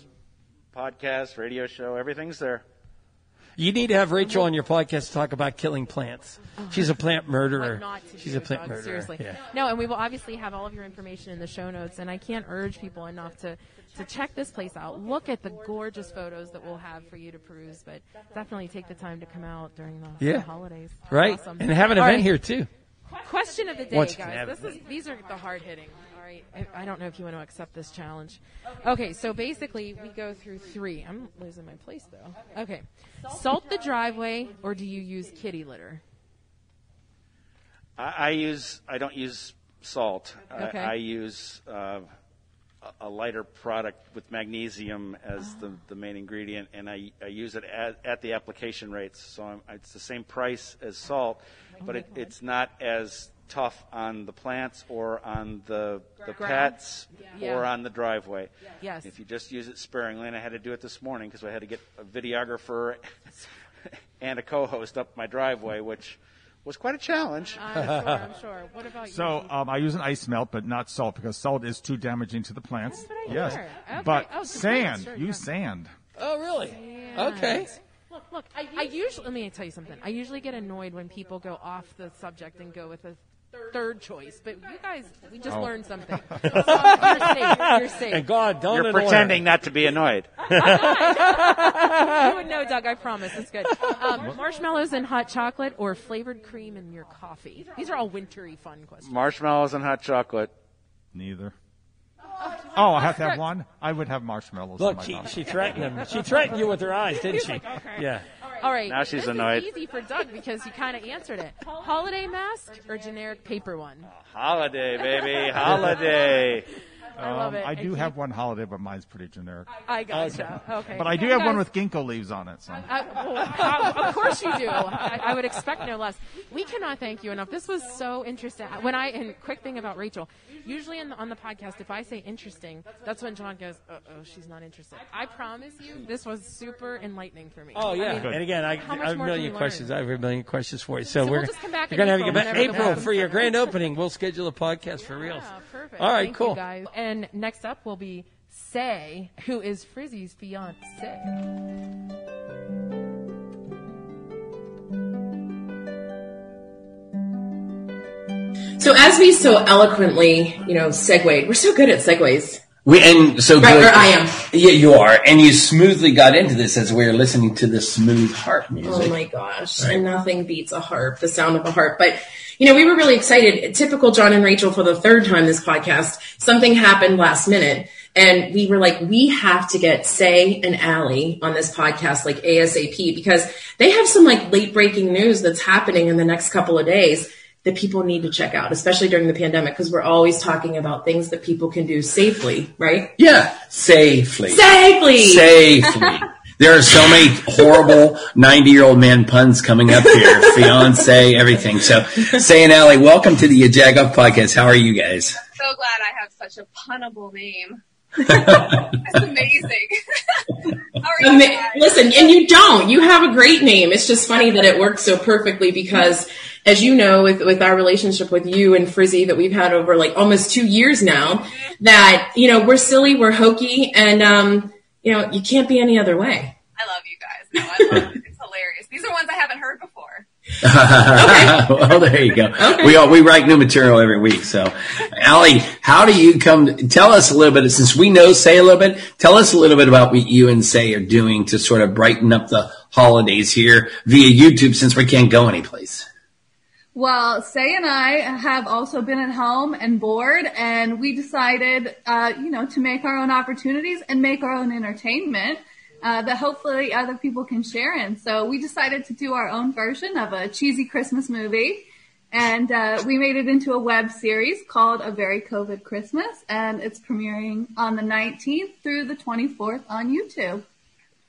podcasts, radio show, everything's there. You need to have Rachel on your podcast to talk about killing plants. She's a plant murderer. What not She's a plant Doug, murderer. Seriously. Yeah. No, and we will obviously have all of your information in the show notes. And I can't urge people enough to, to check this place out. Look at the gorgeous photos that we'll have for you to peruse. But definitely take the time to come out during the, Yeah. the holidays. Right. Awesome. And have an event right. here too. Question of the day, Once guys. This it. is these are the hard hitting. Right, I, I don't know if you want to accept this challenge. Okay, so basically we go through three. I'm losing my place though. Okay, salt the driveway, or do you use kitty litter? I, I use I don't use salt. Okay. I, I use uh, a- a lighter product with magnesium as the, the main ingredient, and I, I use it at, at the application rates. So I'm, it's the same price as salt, but it, it's not as tough on the plants or on the the Ground. pets Yeah. or on the driveway. Yes. If you just use it sparingly, and I had to do it this morning because I had to get a videographer and a co-host up my driveway, which was quite a challenge. I'm sure. I'm sure. What about you? So um, I use an ice melt, but not salt because salt is too damaging to the plants. That's what I yes, hear. Okay. but Oh, to sand. sure, use yeah. sand. Oh, really? And- Okay. Look, look. I, I usually let me tell you something. I usually get annoyed when people go off the subject and go with a third choice. But you guys, we just Oh. learned something. So you're safe. You're safe. And God, don't You're annoy her. pretending not to be annoyed. you would know, Doug. I promise. It's good. Um, marshmallows and hot chocolate, or flavored cream in your coffee. These are all wintry fun questions. Marshmallows and hot chocolate. Neither. Oh, I have to have one. I would have marshmallows. in Look, my she, coffee. she threatened him. She threatened you with her eyes, didn't she? Yeah. All right. Now she's this annoyed. Is easy for Doug because he kind of answered it. Holiday mask or generic paper one? Holiday, baby, holiday. I love Um, it. I do keep- have one holiday, but mine's pretty generic. I gotcha. Okay. But I do You have one guys- with ginkgo leaves on it. So. Uh, well, uh, of course you do. I, I would expect no less. We cannot thank you enough. This was so interesting. When I and quick thing about Rachel, usually in the, on the podcast, if I say interesting, that's when John goes, "Uh oh, she's not interested." I promise you, this was super enlightening for me. Oh yeah, I mean, and again, I, How I have a more million can questions. learn? I have a million questions for you. So, So we're we'll just come back you're in gonna have to April get back whenever the April best- for your grand opening. We'll schedule a podcast for real. Yeah, perfect. All right, Thank cool. You guys. And next up will be Sé, who is Frizzy's fiance. So as we so eloquently, you know, segued, we're so good at segues. We and so Right, good. I am. Yeah, you are, and you smoothly got into this as we were listening to the smooth harp music. Oh my gosh. Right. And nothing beats a harp, the sound of a harp. But, you know, we were really excited. Typical John and Rachel for the third time this podcast. Something happened last minute. And we were like, we have to get Sé and Ally on this podcast like ASAP because they have some like late breaking news that's happening in the next couple of days that people need to check out, especially during the pandemic because we're always talking about things that people can do safely, right? Yeah, safely. Safely! Safely. There are so many horrible 90 year old man puns coming up here. Fiance, everything. So, Sé and Ally, welcome to the Jagoff podcast. How are you guys? so glad I have such a punnable name. That's amazing. How are Ama- Listen, and you don't. You have a great name. It's just funny that it works so perfectly because, as you know, with with our relationship with you and Frizzy that we've had over like almost two years now, that you know we're silly, we're hokey, and um, you know you can't be any other way. I love you guys. No, I love it. It's hilarious. These are ones I haven't heard before. well, there you go. We all, we write new material every week. So, Ally, how do you come? Tell us a little bit. Since we know Sé a little bit, tell us a little bit about what you and Sé are doing to sort of brighten up the holidays here via YouTube, since we can't go anyplace. Well, Sé and I have also been at home and bored, and we decided, uh, you know, to make our own opportunities and make our own entertainment uh, that hopefully other people can share in. So we decided to do our own version of a cheesy Christmas movie, and uh, we made it into a web series called A Very COVID Christmas, and it's premiering on the 19th through the 24th on YouTube.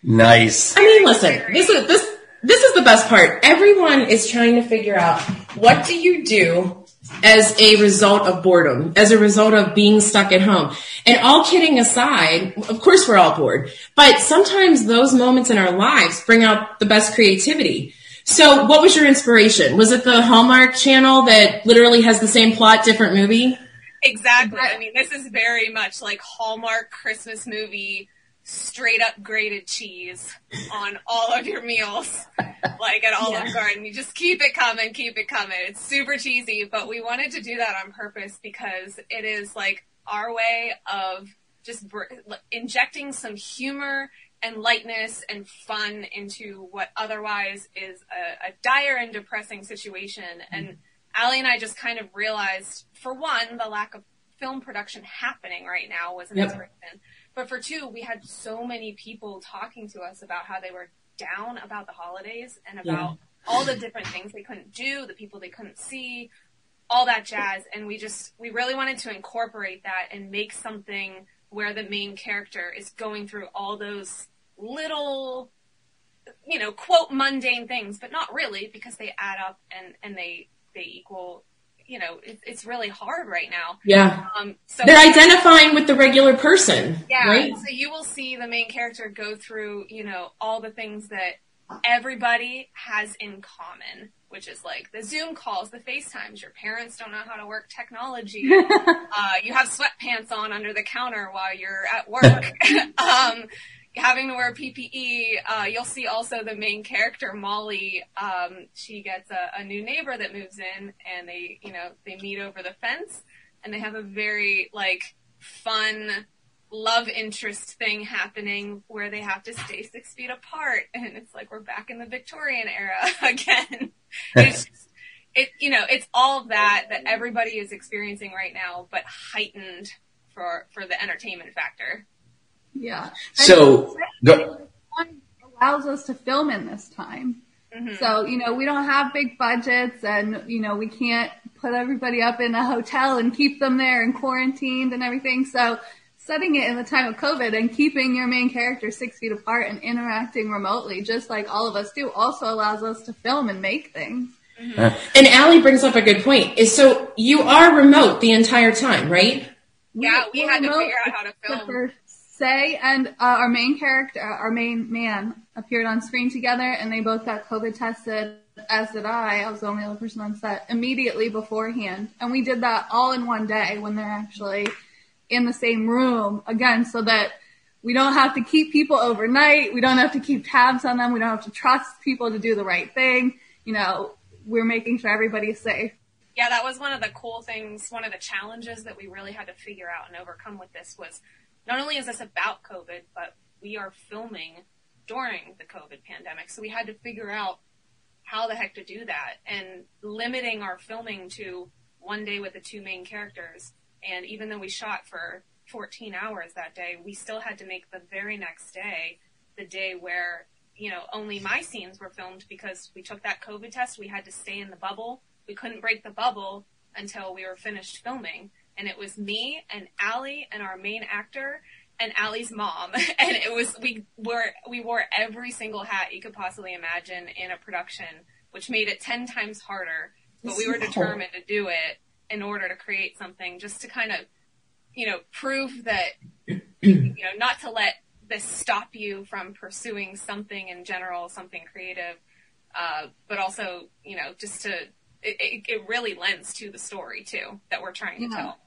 Nice. I mean, listen, this is this this is the best part. Everyone is trying to figure out what do you do as a result of boredom, as a result of being stuck at home. And all kidding aside, of course we're all bored, but sometimes those moments in our lives bring out the best creativity. So what was your inspiration? Was it the Hallmark channel that literally has the same plot, different movie? Exactly. I mean, this is very much like Hallmark Christmas movie, straight up grated cheese on all of your meals, like at Olive Garden. You just keep it coming, keep it coming. It's super cheesy, but we wanted to do that on purpose because it is like our way of just br- injecting some humor and lightness and fun into what otherwise is a, a dire and depressing situation. Mm-hmm. And Ally and I just kind of realized, for one, the lack of film production happening right now was an Yep. inspiration. But for two, we had so many people talking to us about how they were down about the holidays and about all the different things they couldn't do, the people they couldn't see, all that jazz. And we just, we really wanted to incorporate that and make something where the main character is going through all those little, you know, quote mundane things, but not really because they add up and, and they, they equal, you know, it, it's really hard right now. Yeah. Um, so They're identifying with the regular person, yeah. right? So you will see the main character go through, you know, all the things that everybody has in common, which is like the Zoom calls, the FaceTimes. Your parents don't know how to work technology. uh, you have sweatpants on under the counter while you're at work. um, having to wear PPE. Uh, you'll see also the main character, Molly. Um, she gets a, a new neighbor that moves in, and they, you know, they meet over the fence, and they have a very like fun love interest thing happening where they have to stay six feet apart, and it's like we're back in the Victorian era again. it's just, it, you know, it's all that that everybody is experiencing right now, but heightened for for the entertainment factor. Yeah. So, go, allows us to film in this time. Mm-hmm. So, you know, we don't have big budgets and, you know, we can't put everybody up in a hotel and keep them there and quarantined and everything. So setting it in the time of COVID and keeping your main character six feet apart and interacting remotely, just like all of us do, also allows us to film and make things. And Ally brings up a good point. Is so you are remote the entire time, right? Yeah, we had to figure out how to except film. Sé and uh, our main character, our main man, appeared on screen together, and they both got COVID tested. As did I. I was the only other person on set immediately beforehand, and we did that all in one day when they're actually in the same room again, so that we don't have to keep people overnight. We don't have to keep tabs on them. We don't have to trust people to do the right thing. You know, we're making sure everybody's safe. Yeah, that was one of the cool things, one of the challenges that we really had to figure out and overcome with this was not only is this about COVID, but we are filming during the COVID pandemic. So we had to figure out how the heck to do that and limiting our filming to one day with the two main characters. And even though we shot for 14 hours that day, we still had to make the very next day the day where, you know, only my scenes were filmed because we took that COVID test. We had to stay in the bubble. We couldn't break the bubble until we were finished filming. And it was me and Ally and our main actor and Ally's mom. And it was, we were, we wore every single hat you could possibly imagine in a production, which made it 10 times harder. But we were determined to do it in order to create something just to kind of, you know, prove that, you know, not to let this stop you from pursuing something in general, something creative, uh, but also, you know, just to, it, it, really lends to the story too that we're trying to Yeah. tell.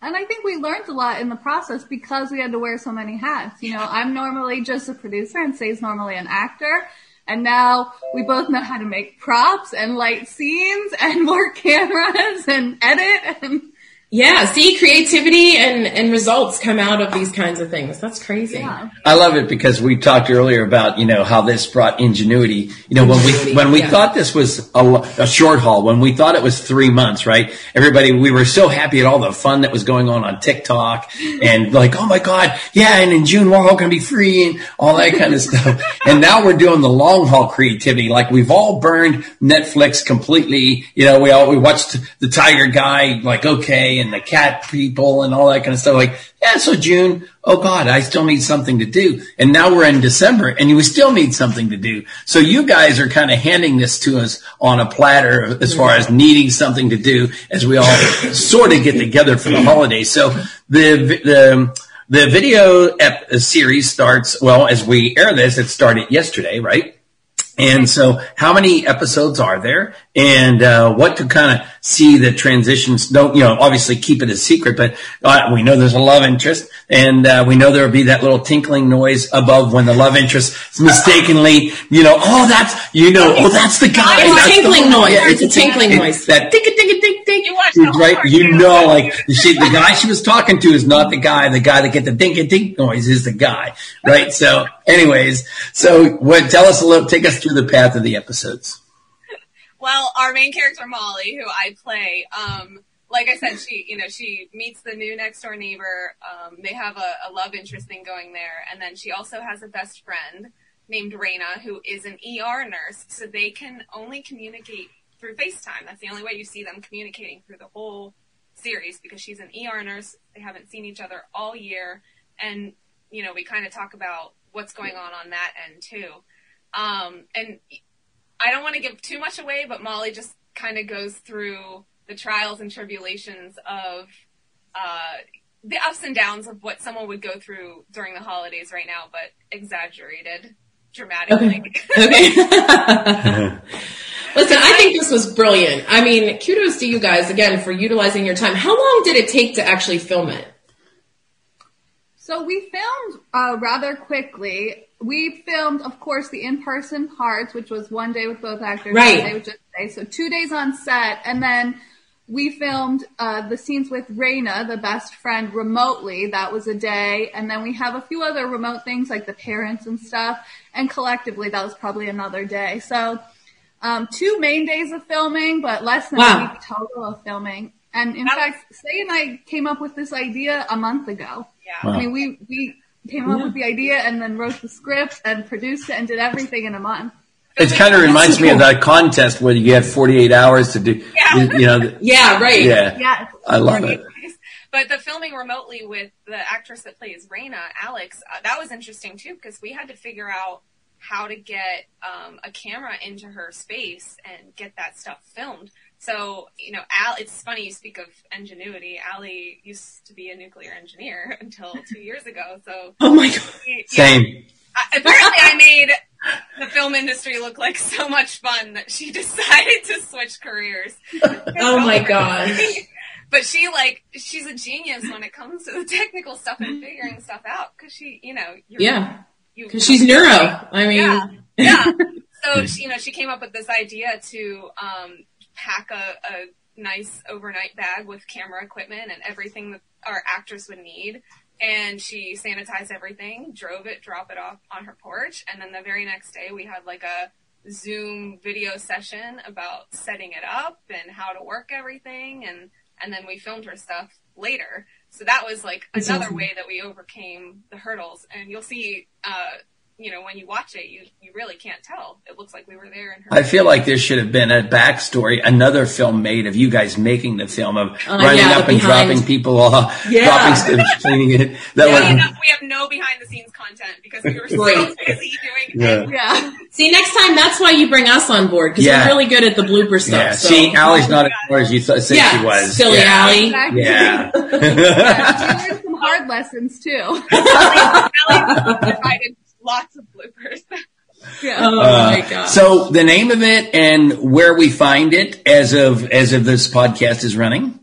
And I think we learned a lot in the process because we had to wear so many hats. You know, I'm normally just a producer and Sé's normally an actor. And now we both know how to make props and light scenes and work cameras and edit and Yeah, see, creativity and, and results come out of these kinds of things. That's crazy. I love it because we talked earlier about you know how this brought ingenuity. You know when we when we yeah. thought this was a, a short haul, when we thought it was three months, right? Everybody, we were so happy at all the fun that was going on on TikTok and like, oh my god, yeah, and in June we're all going to be free and all that kind of stuff. And now we're doing the long haul creativity. Like we've all burned Netflix completely. You know, we all we watched the Tiger Guy, like okay, and the Cat People and all that kind of stuff. Like yeah, so June, oh God, I still need something to do. And now we're in December and we still need something to do. So you guys are kind of handing this to us on a platter as far as needing something to do as we all sort of get together for the holidays. So the, the, the video ep- series starts, well, as we air this, it started yesterday, right? And so, how many episodes are there, and uh, what to kind of see the transitions? Don't you know? Obviously, keep it a secret, but uh, we know there's a love interest, and uh, we know there will be that little tinkling noise above when the love interest mistakenly, you know, oh, that's you know, oh, that's the guy. It's a tinkling noise. It's a tinkling noise. That tick, tick, tick, tick, tick. You watched the Right, you know, like she, the guy she was talking to is not the guy. The guy that get the dink and dink noise is the guy, right? So, anyways, so what? Tell us a little. Take us through the path of the episodes. Well, our main character Molly, who I play, um, like I said, she you know she meets the new next door neighbor. Um, they have a, a love interest thing going there, and then she also has a best friend named Raina, who is an ER nurse. So they can only communicate through FaceTime. That's the only way you see them communicating through the whole series because she's an ER nurse. They haven't seen each other all year, and you know we kind of talk about what's going on on that end too. Um, and I don't want to give too much away, but Molly just kind of goes through the trials and tribulations of uh, the ups and downs of what someone would go through during the holidays right now, but exaggerated dramatically. Okay. Listen, I think this was brilliant. I mean, kudos to you guys again for utilizing your time. How long did it take to actually film it? So we filmed uh, rather quickly. We filmed, of course, the in-person parts, which was one day with both actors, Right. one day with just Sé. So two days on set, and then we filmed uh, the scenes with Raina, the best friend, remotely. That was a day, and then we have a few other remote things like the parents and stuff. And collectively, that was probably another day. So um, two main days of filming, but less than Wow. a week total of filming. And in fact, Sé and I came up with this idea a month ago. Yeah. I mean, we, we came up with the idea and then wrote the script and produced it and did everything in a month. It kind of reminds me of that contest where you had 48 hours to do, yeah. you know. Yeah, right. Yeah. Yes. I love it. But the filming remotely with the actress that plays Raina, Alex, uh, that was interesting too because we had to figure out how to get um, a camera into her space and get that stuff filmed. So, you know, Al, it's funny you speak of ingenuity. Ally used to be a nuclear engineer until two years ago. So, Oh my god. yeah, Same. I- apparently I made the film industry look like so much fun that she decided to switch careers. Oh my god. But she like she's a genius when it comes to the technical stuff and figuring stuff out because she, you know, you're, Yeah. You, Because she's neuro. I mean, yeah, yeah. So she, you know, she came up with this idea to um, pack a, a nice overnight bag with camera equipment and everything that our actress would need. And she sanitized everything, drove it, drop it off on her porch, and then the very next day we had like a Zoom video session about setting it up and how to work everything, and and then we filmed her stuff later. So that was like another way that we overcame the hurdles. And you'll see, uh, you know, when you watch it, you you really can't tell. It looks like we were there. In her I feel like there should have been a backstory, another film made of you guys making the film of Uh, running yeah, up and behind. dropping people off, Yeah. dropping stuff, cleaning it. That we, would, we have no behind the scenes content because we were so Right. busy doing Yeah. Yeah. See, next time that's why you bring us on board because Yeah. we're really good at the blooper stuff. yeah. so. See, Ally's not as smart as you th- think yeah, she was. silly yeah. Ally. Exactly. Yeah. Yeah, we learned some hard lessons too. Ellie provided lots of bloopers. Yeah. Oh Uh, my god. So the name of it and where we find it as of as of this podcast is running.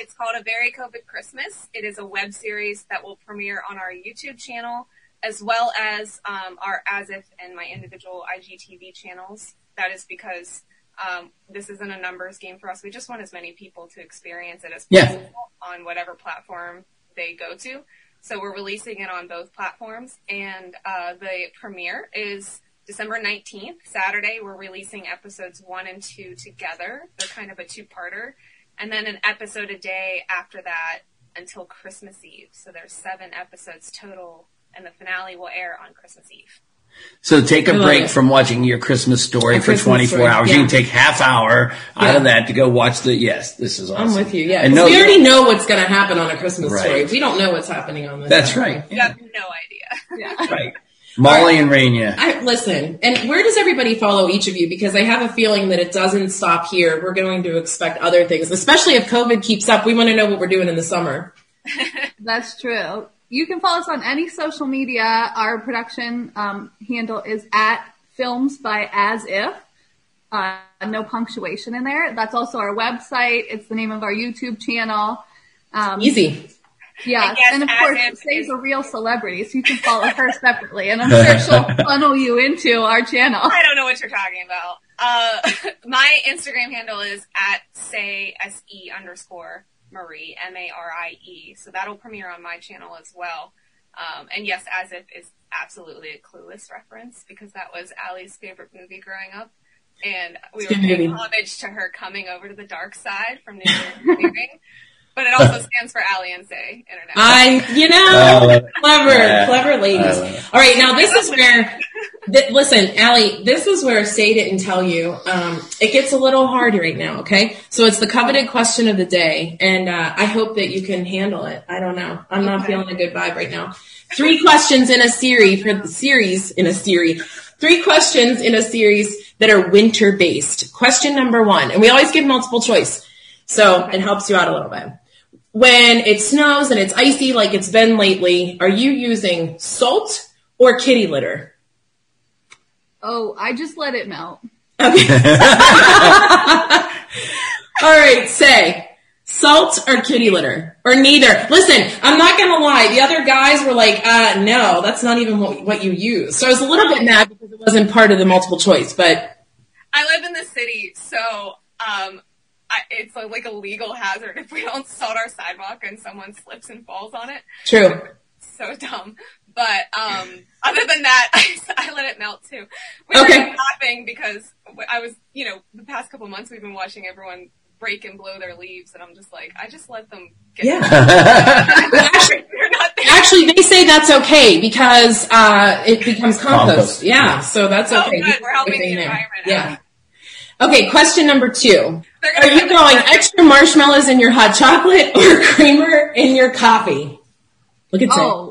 It's called A Very COVID Christmas. It is a web series that will premiere on our YouTube channel as well as um, our As If and my individual IGTV channels. That is because um, this isn't a numbers game for us. We just want as many people to experience it as Yeah. possible on whatever platform they go to. So we're releasing it on both platforms, and uh, the premiere is December 19th, Saturday. We're releasing episodes one and two together. They're kind of a two-parter, and then an episode a day after that until Christmas Eve. So there's seven episodes total, and the finale will air on Christmas Eve. So take a break it. from watching your Christmas story A for Christmas 24 story, hours. yeah. You can take half hour out of that to go watch the, yes, this is awesome. I'm with you. Yeah, And 'cause no, we already know what's going to happen on a Christmas Right. story. We don't know what's happening on this. That's one. right. You have no idea. Yeah. Right. Molly and Raina. I, listen, and where does everybody follow each of you? Because I have a feeling that it doesn't stop here. We're going to expect other things, especially if COVID keeps up. We want to know what we're doing in the summer. That's true. You can follow us on any social media. Our production um, handle is at Films by As If. Uh, no punctuation in there. That's also our website. It's the name of our YouTube channel. Um, Easy. Yeah, and of course, If Sé's is- a real celebrity, so you can follow her separately, and I'm sure she'll funnel you into our channel. I don't know what you're talking about. Uh, my Instagram handle is at Sé s e underscore Marie M A R I E. So that'll premiere on my channel as well. Um, and yes, as if is absolutely a clueless reference because that was Ally's favorite movie growing up. And we It's a were paying homage to her coming over to the dark side from New Year's Eve. But it also stands for Ally and Sé International. I, you know, I love it. clever, Yeah. clever ladies. I. All right, now this is where, th- listen, Ally, this is where Sé didn't tell you. Um, it gets a little hard right now, okay? So it's the coveted question of the day, and uh, I hope that you can handle it. I don't know. I'm not feeling a good vibe right now. Three questions in a series for the series in a series. Three questions in a series that are winter based. Question number one, and we always give multiple choice, so it helps you out a little bit when it snows and it's icy like it's been lately, are you using salt or kitty litter? Oh, I just let it melt. Okay. All right, Sé salt or kitty litter or neither. Listen, I'm not gonna lie. The other guys were like, uh, no, that's not even what, what you use. So I was a little bit mad because it wasn't part of the multiple choice, but I live in the city, so um, I, it's a, like a legal hazard if we don't salt our sidewalk and someone slips and falls on it. true. So dumb. But um, other than that, I, I let it melt too. We Okay. were laughing because I was, you know, the past couple months we've been watching everyone break and blow their leaves, and I'm just like, I just let them get. Yeah. We're Actually, they say that's okay because uh, it becomes compost. Compost. Yeah, so that's Oh, okay. good. We're helping the there. environment Yeah. Okay, question number two. They're you going extra marshmallows in your hot chocolate or creamer in your coffee? Look at Oh,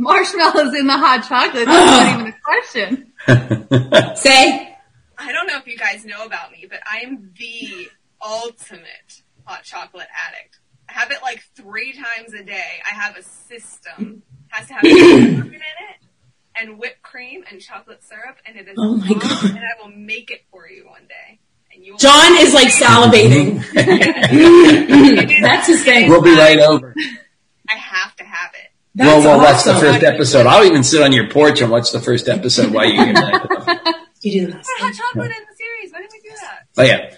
marshmallows in the hot chocolate. That's not even a question. Sé. I don't know if you guys know about me, but I am the ultimate hot chocolate addict. I have it like three times a day. I have a system. It has to have cinnamon in it and whipped cream and chocolate syrup, and it is Oh my bomb, God. And I will make it for you one day. And you John is like salivating. That's his thing. We'll be right over. I have to have it. Well, That's we'll watch the first episode. I'll even sit on your porch and watch the first episode while you get that. You do that. Put hot chocolate in the series. Why didn't we do that? Oh yeah.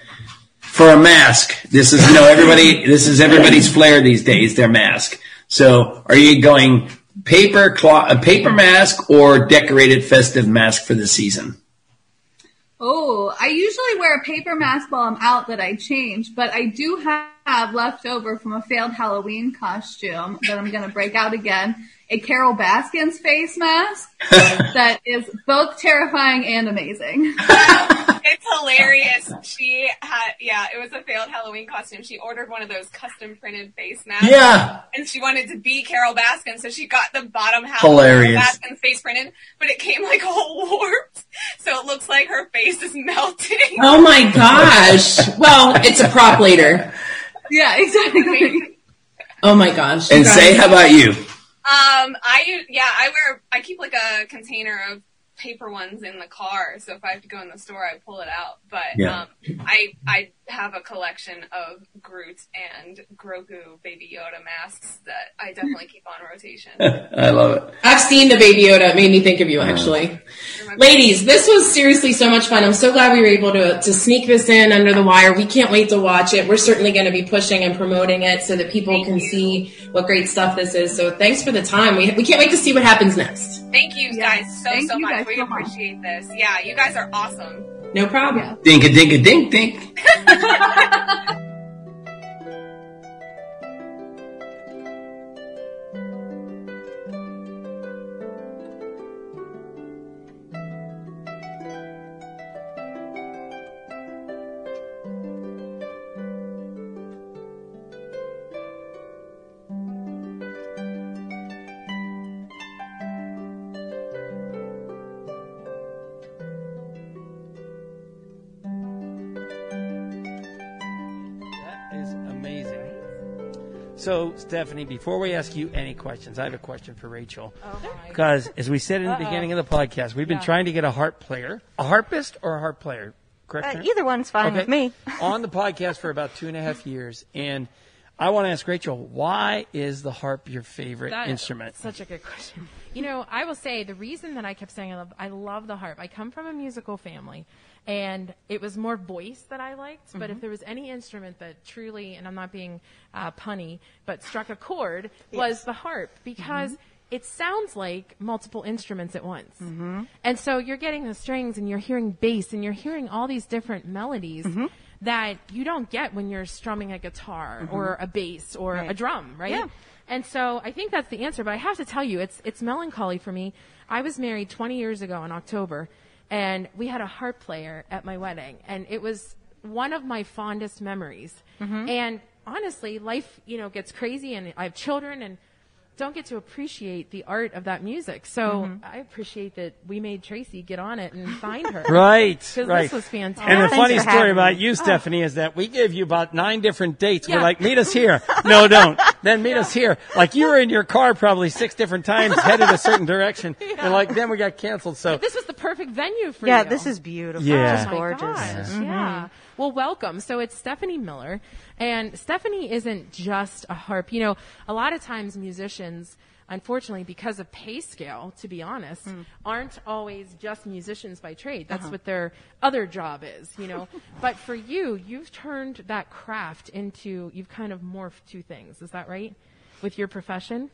For a mask, this is you know everybody. This is everybody's flair these days. Their mask. So, are you going paper cloth, a paper mask, or decorated festive mask for the season? Oh, I usually wear a paper mask while I'm out that I change, but I do have left over from a failed Halloween costume that I'm going to break out again. A Carole Baskins face mask that is both terrifying and amazing. It's hilarious. She had, yeah, it was a failed Halloween costume. She ordered one of those custom printed face masks. Yeah. And she wanted to be Carole Baskin, so she got the bottom half Hilarious. of Carole Baskin's face printed, but it came like all warped. So it looks like her face is melting. Oh my gosh. Well, it's a prop later. Yeah, exactly. Oh my gosh. And Sé, how about you? Um, I u- yeah, I wear I keep like a container of paper ones in the car, so if I have to go in the store, I pull it out. But Yeah. um, I I have a collection of Groot and Grogu Baby Yoda masks that I definitely keep on rotation. I love it. I've seen the Baby Yoda. It made me think of you, actually. Ladies, this was seriously so much fun. I'm so glad we were able to, to sneak this in under the wire. We can't wait to watch it. We're certainly going to be pushing and promoting it so that people can see what great stuff this is. So thanks for the time. We, we can't wait to see what happens next. Thank you guys so Thank so much. guys We so much. appreciate this. Yeah, you guys are awesome. No problem. Dink a dink a dink dink. So, Stephanie, before we ask you any questions, I have a question for Rachel. Because as we said in the beginning of the podcast, we've been trying to get a harp player, a harpist or a harp player. Correct? Uh, either one's fine with me. on the podcast for about two and a half years, and I want to ask Rachel, why is the harp your favorite That- instrument? Such a good question. You know, I will say the reason that I kept saying I love, I love the harp. I come from a musical family, and it was more voice that I liked. But Mhm. if there was any instrument that truly, and I'm not being uh, punny, but struck a chord, was the harp because. Mhm. It sounds like multiple instruments at once. Mhm. And so you're getting the strings and you're hearing bass and you're hearing all these different melodies Mhm. That you don't get when you're strumming a guitar Mhm. or a bass or Right. a drum, right? Yeah. And so I think that's the answer, but I have to tell you, it's it's melancholy for me. I was married 20 years ago in October, and we had a harp player at my wedding, and it was one of my fondest memories. Mhm. And honestly, life, you know, gets crazy, and I have children, and don't get to appreciate the art of that music. So Mhm. I appreciate that we made Tracy get on it and find her. Right, Because right. this was fantastic. And the funny story about you, Stephanie, is that we gave you about nine different dates. We're like, meet us here. No, don't. Then meet us here. Like you were in your car probably six different times, headed a certain direction, and like then we got canceled. So This was the perfect venue for Yeah, you. Yeah, this is beautiful. Yeah. Just Oh my gorgeous. gosh, Mhm. Yeah. Well, welcome. So it's Stephanie Miller, and Stephanie isn't just a harp. You know, a lot of times musicians, unfortunately, because of pay scale, to be honest, aren't always just musicians by trade. That's Uh-huh. what their other job is, you know. but for you, you've turned that craft into, you've kind of morphed two things. Is that right? With your profession?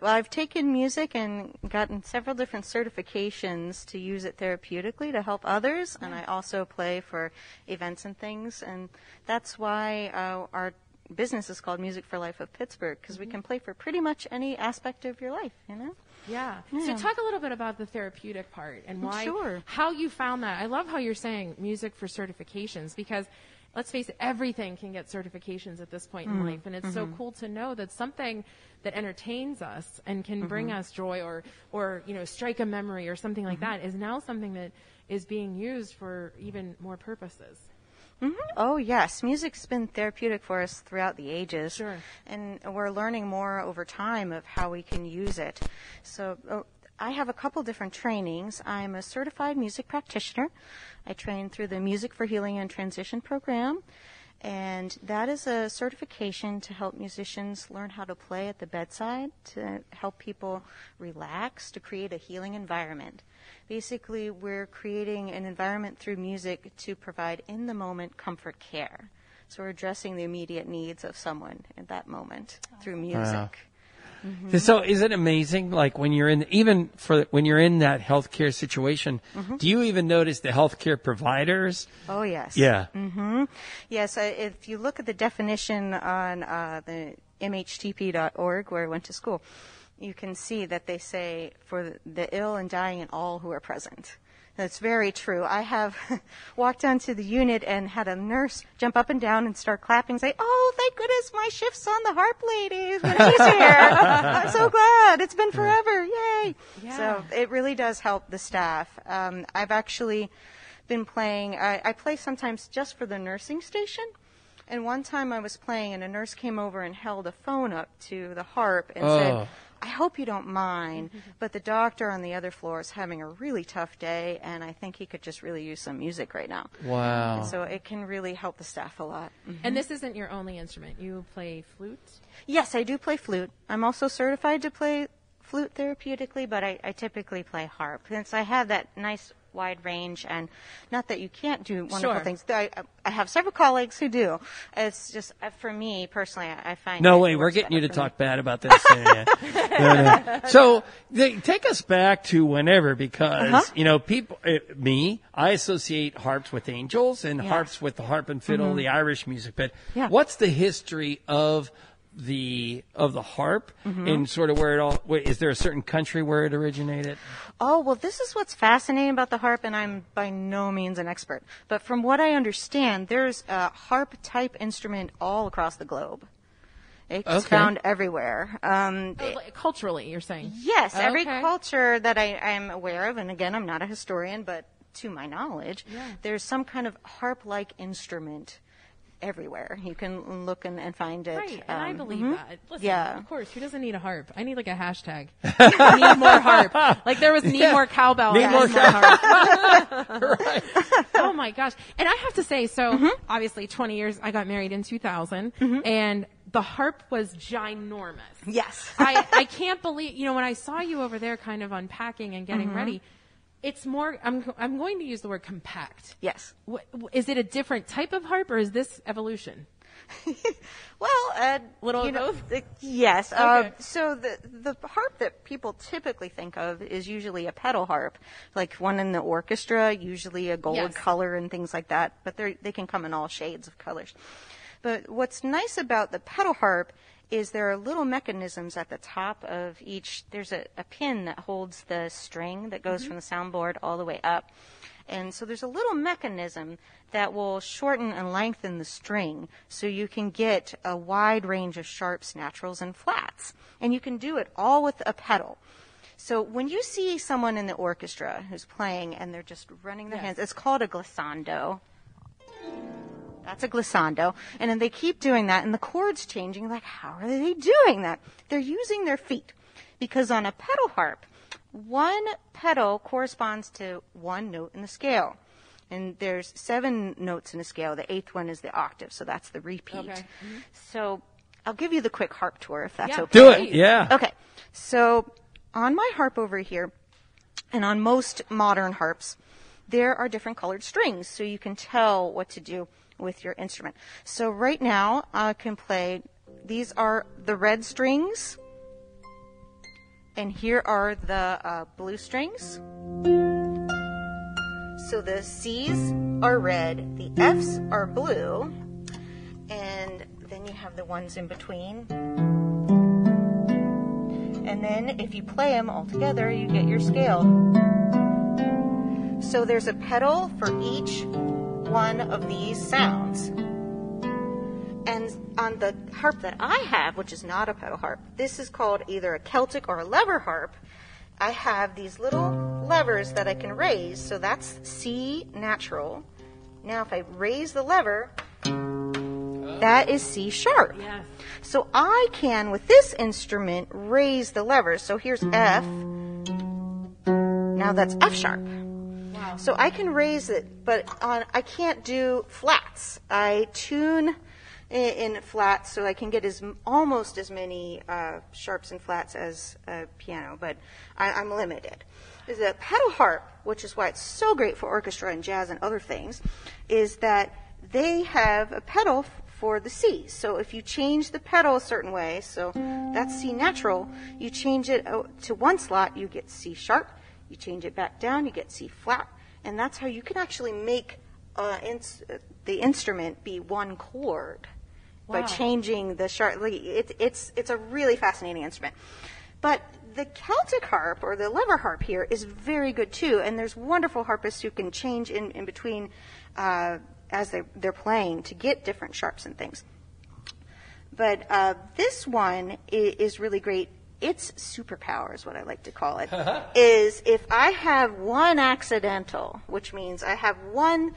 Well, I've taken music and gotten several different certifications to use it therapeutically to help others, and I also play for events and things, and that's why uh, our business is called Music for Life of Pittsburgh because we can play for pretty much any aspect of your life, you know? Yeah. Yeah. So talk a little bit about the therapeutic part and why, Sure. how you found that. I love how you're saying music for certifications because let's face it, everything can get certifications at this point in Mhm. life. And it's so Mhm. cool to know that something that entertains us and can bring Mhm. us joy or, or, you know, strike a memory or something like Mhm. that is now something that is being used for even more purposes. hmm Oh yes, music's been therapeutic for us throughout the ages, Sure. and we're learning more over time of how we can use it. So. Uh, I have a couple different trainings. I'm a certified music practitioner. I train through the Music for Healing and Transition program, and that is a certification to help musicians learn how to play at the bedside, to help people relax, to create a healing environment. Basically, we're creating an environment through music to provide in the moment comfort care. So we're addressing the immediate needs of someone at that moment through music. Mhm. So is it amazing? Like when you're in, even for when you're in that healthcare situation, Mhm. do you even notice the healthcare providers? Oh yes. Yeah. Mm-hmm. Yes. Uh, if you look at the definition on uh, the mhtp.org, where I went to school, you can see that they say for the- the ill and dying and all who are present. That's very true. I have walked onto the unit and had a nurse jump up and down and start clapping, say, "Oh, thank goodness my shift's on the harp lady when she's here. I'm so glad. It's been forever. Yay!" Yeah. So it really does help the staff. Um, I've actually been playing. I, I play sometimes just for the nursing station. And one time I was playing, and a nurse came over and held a phone up to the harp and Oh. said, I hope you don't mind, mm-hmm. but the doctor on the other floor is having a really tough day, and I think he could just really use some music right now. Wow. And so it can really help the staff a lot. Mm-hmm. And this isn't your only instrument. You play flute? Yes, I do play flute. I'm also certified to play flute therapeutically, but I, I typically play harp. Since I have that nice wide range, and not that you can't do wonderful Sure. things. I, I have several colleagues who do. It's just, uh, for me personally, I, I find No way, we're getting you to better for me. talk bad about this. Yeah, yeah. No, no. So they, take us back to whenever, because Uh-huh. you know, people, uh, me, I associate harps with angels and Yeah. harps with the harp and fiddle, Mhm. the Irish music. But Yeah. what's the history of the of the harp Mhm. and sort of where it all? Wait, is there a certain country where it originated? Oh, well, this is what's fascinating about the harp, and I'm by no means an expert. But from what I understand, there's a harp type instrument all across the globe. It's Okay. found everywhere. Um, Oh, like, culturally, you're saying? Yes, okay. every culture that I, I am aware of, and again, I'm not a historian, but to my knowledge, Yeah. there's some kind of harp-like instrument everywhere. You can look and, and find it. Right, and I um, believe mhm. that. Listen, yeah. of course, who doesn't need a harp? I need like a hashtag. need more harp. Like there was need Yeah. more cowbell. Need I more harp. Oh my gosh! And I have to say, so Mm-hmm. obviously, 20 years. I got married in 2000, and the harp was ginormous. Yes. I I can't believe you know when I saw you over there, kind of unpacking and getting Mhm. ready. It's more. I'm I'm going to use the word compact. Yes. Is it a different type of harp, or is this evolution? Well, uh, Little you know, both? uh, yes. Uh, Okay. so the the harp that people typically think of is usually a pedal harp, like one in the orchestra, usually a gold Yes. color and things like that. But they they can come in all shades of colors. But what's nice about the pedal harp is there are little mechanisms at the top of each. There's a, a pin that holds the string that goes Mhm. from the soundboard all the way up. And so there's a little mechanism that will shorten and lengthen the string so you can get a wide range of sharps, naturals, and flats. And you can do it all with a pedal. So when you see someone in the orchestra who's playing and they're just running their Yes. hands, it's called a glissando. That's a glissando. And then they keep doing that and the chords changing. Like, how are they doing that? They're using their feet. Because on a pedal harp, one pedal corresponds to one note in the scale. And there's seven notes in a scale. The eighth one is the octave, so that's the repeat. Okay. Mhm. So I'll give you the quick harp tour if that's Yeah, okay. Do it, yeah. Okay. So on my harp over here, and on most modern harps, there are different colored strings, so you can tell what to do with your instrument. So right now, I can play. These are the red strings, and here are the uh, blue strings. So the C's are red, the F's are blue, and then you have the ones in between. And then if you play them all together, you get your scale. So there's a pedal for each one of these sounds. And on the harp that I have, which is not a pedal harp, this is called either a Celtic or a lever harp. I have these little levers that I can raise. So that's C natural. Now if I raise the lever, that is C sharp. Yes. So I can, with this instrument, raise the levers. So here's F. Now that's F sharp. So I can raise it, but on, I can't do flats. I tune in, in flats so I can get as almost as many uh, sharps and flats as a piano, but I, I'm limited. The pedal harp, which is why it's so great for orchestra and jazz and other things, is that they have a pedal for the C. So if you change the pedal a certain way, so that's C natural, you change it uh, to one slot, you get C sharp. You change it back down, you get C flat, and that's how you can actually make uh, ins- the instrument be one chord by changing the sharp. Like, it, it's it's a really fascinating instrument, but the Celtic harp or the lever harp here is very good too, and there's wonderful harpists who can change in in between uh, as they they're playing to get different sharps and things. But uh, this one is, is really great. Its superpower is what I like to call it. Uh-huh. is if I have one accidental, which means I have one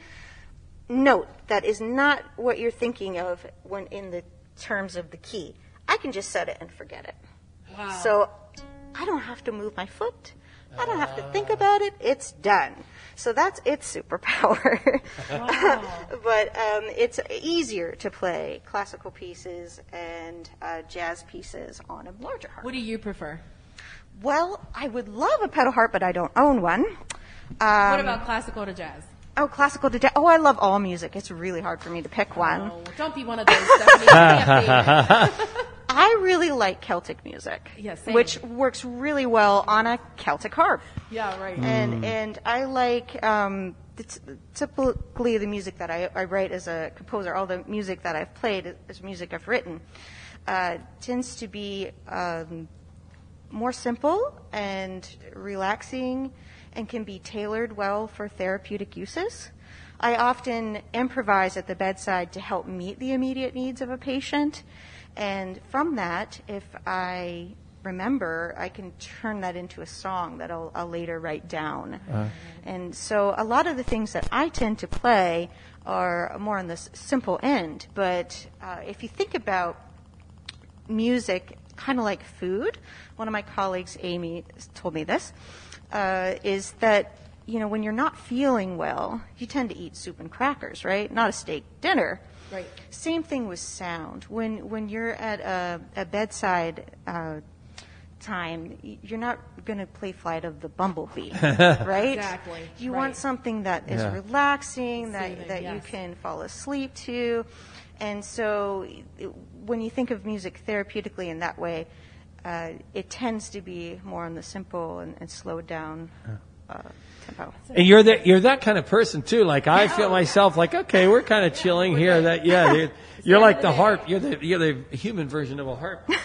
note that is not what you're thinking of when in the terms of the key, I can just set it and forget it. Wow. So I don't have to move my foot. I don't have to think about it. It's done. So that's its superpower. but um, it's easier to play classical pieces and uh, jazz pieces on a larger harp. What do you prefer? Well, I would love a pedal harp, but I don't own one. Um, what about classical to jazz? Oh, classical to jazz. Oh, I love all music. It's really hard for me to pick one. Oh, don't be one of those. Stephanie. Give me a favorite. I really like Celtic music, Yeah, which works really well on a Celtic harp. yeah, right. And and I like um, it's typically the music that I, I write as a composer. All the music that I've played is music I've written. Uh, tends to be um, more simple and relaxing, and can be tailored well for therapeutic uses. I often improvise at the bedside to help meet the immediate needs of a patient. And from that, if I remember, I can turn that into a song that I'll, I'll later write down. And so a lot of the things that I tend to play are more on this simple end. But uh, if you think about music kind of like food. One of my colleagues, Amy, told me this, uh, is that, you know, when you're not feeling well, you tend to eat soup and crackers, right? Not a steak dinner. Right. Same thing with sound. When, when you're at a, a bedside uh, time, you're not going to play Flight of the Bumblebee, right? Exactly, You right. want something that is Yeah. relaxing, that, Soothing, that you can fall asleep to. And so it- when you think of music therapeutically in that way, uh, it tends to be more on the simple and, and slowed down uh, tempo. And you're that you're that kind of person too. Like I feel myself like, okay, we're kind of chilling here. That yeah, you're, you're like the harp. You're the you're the human version of a harp.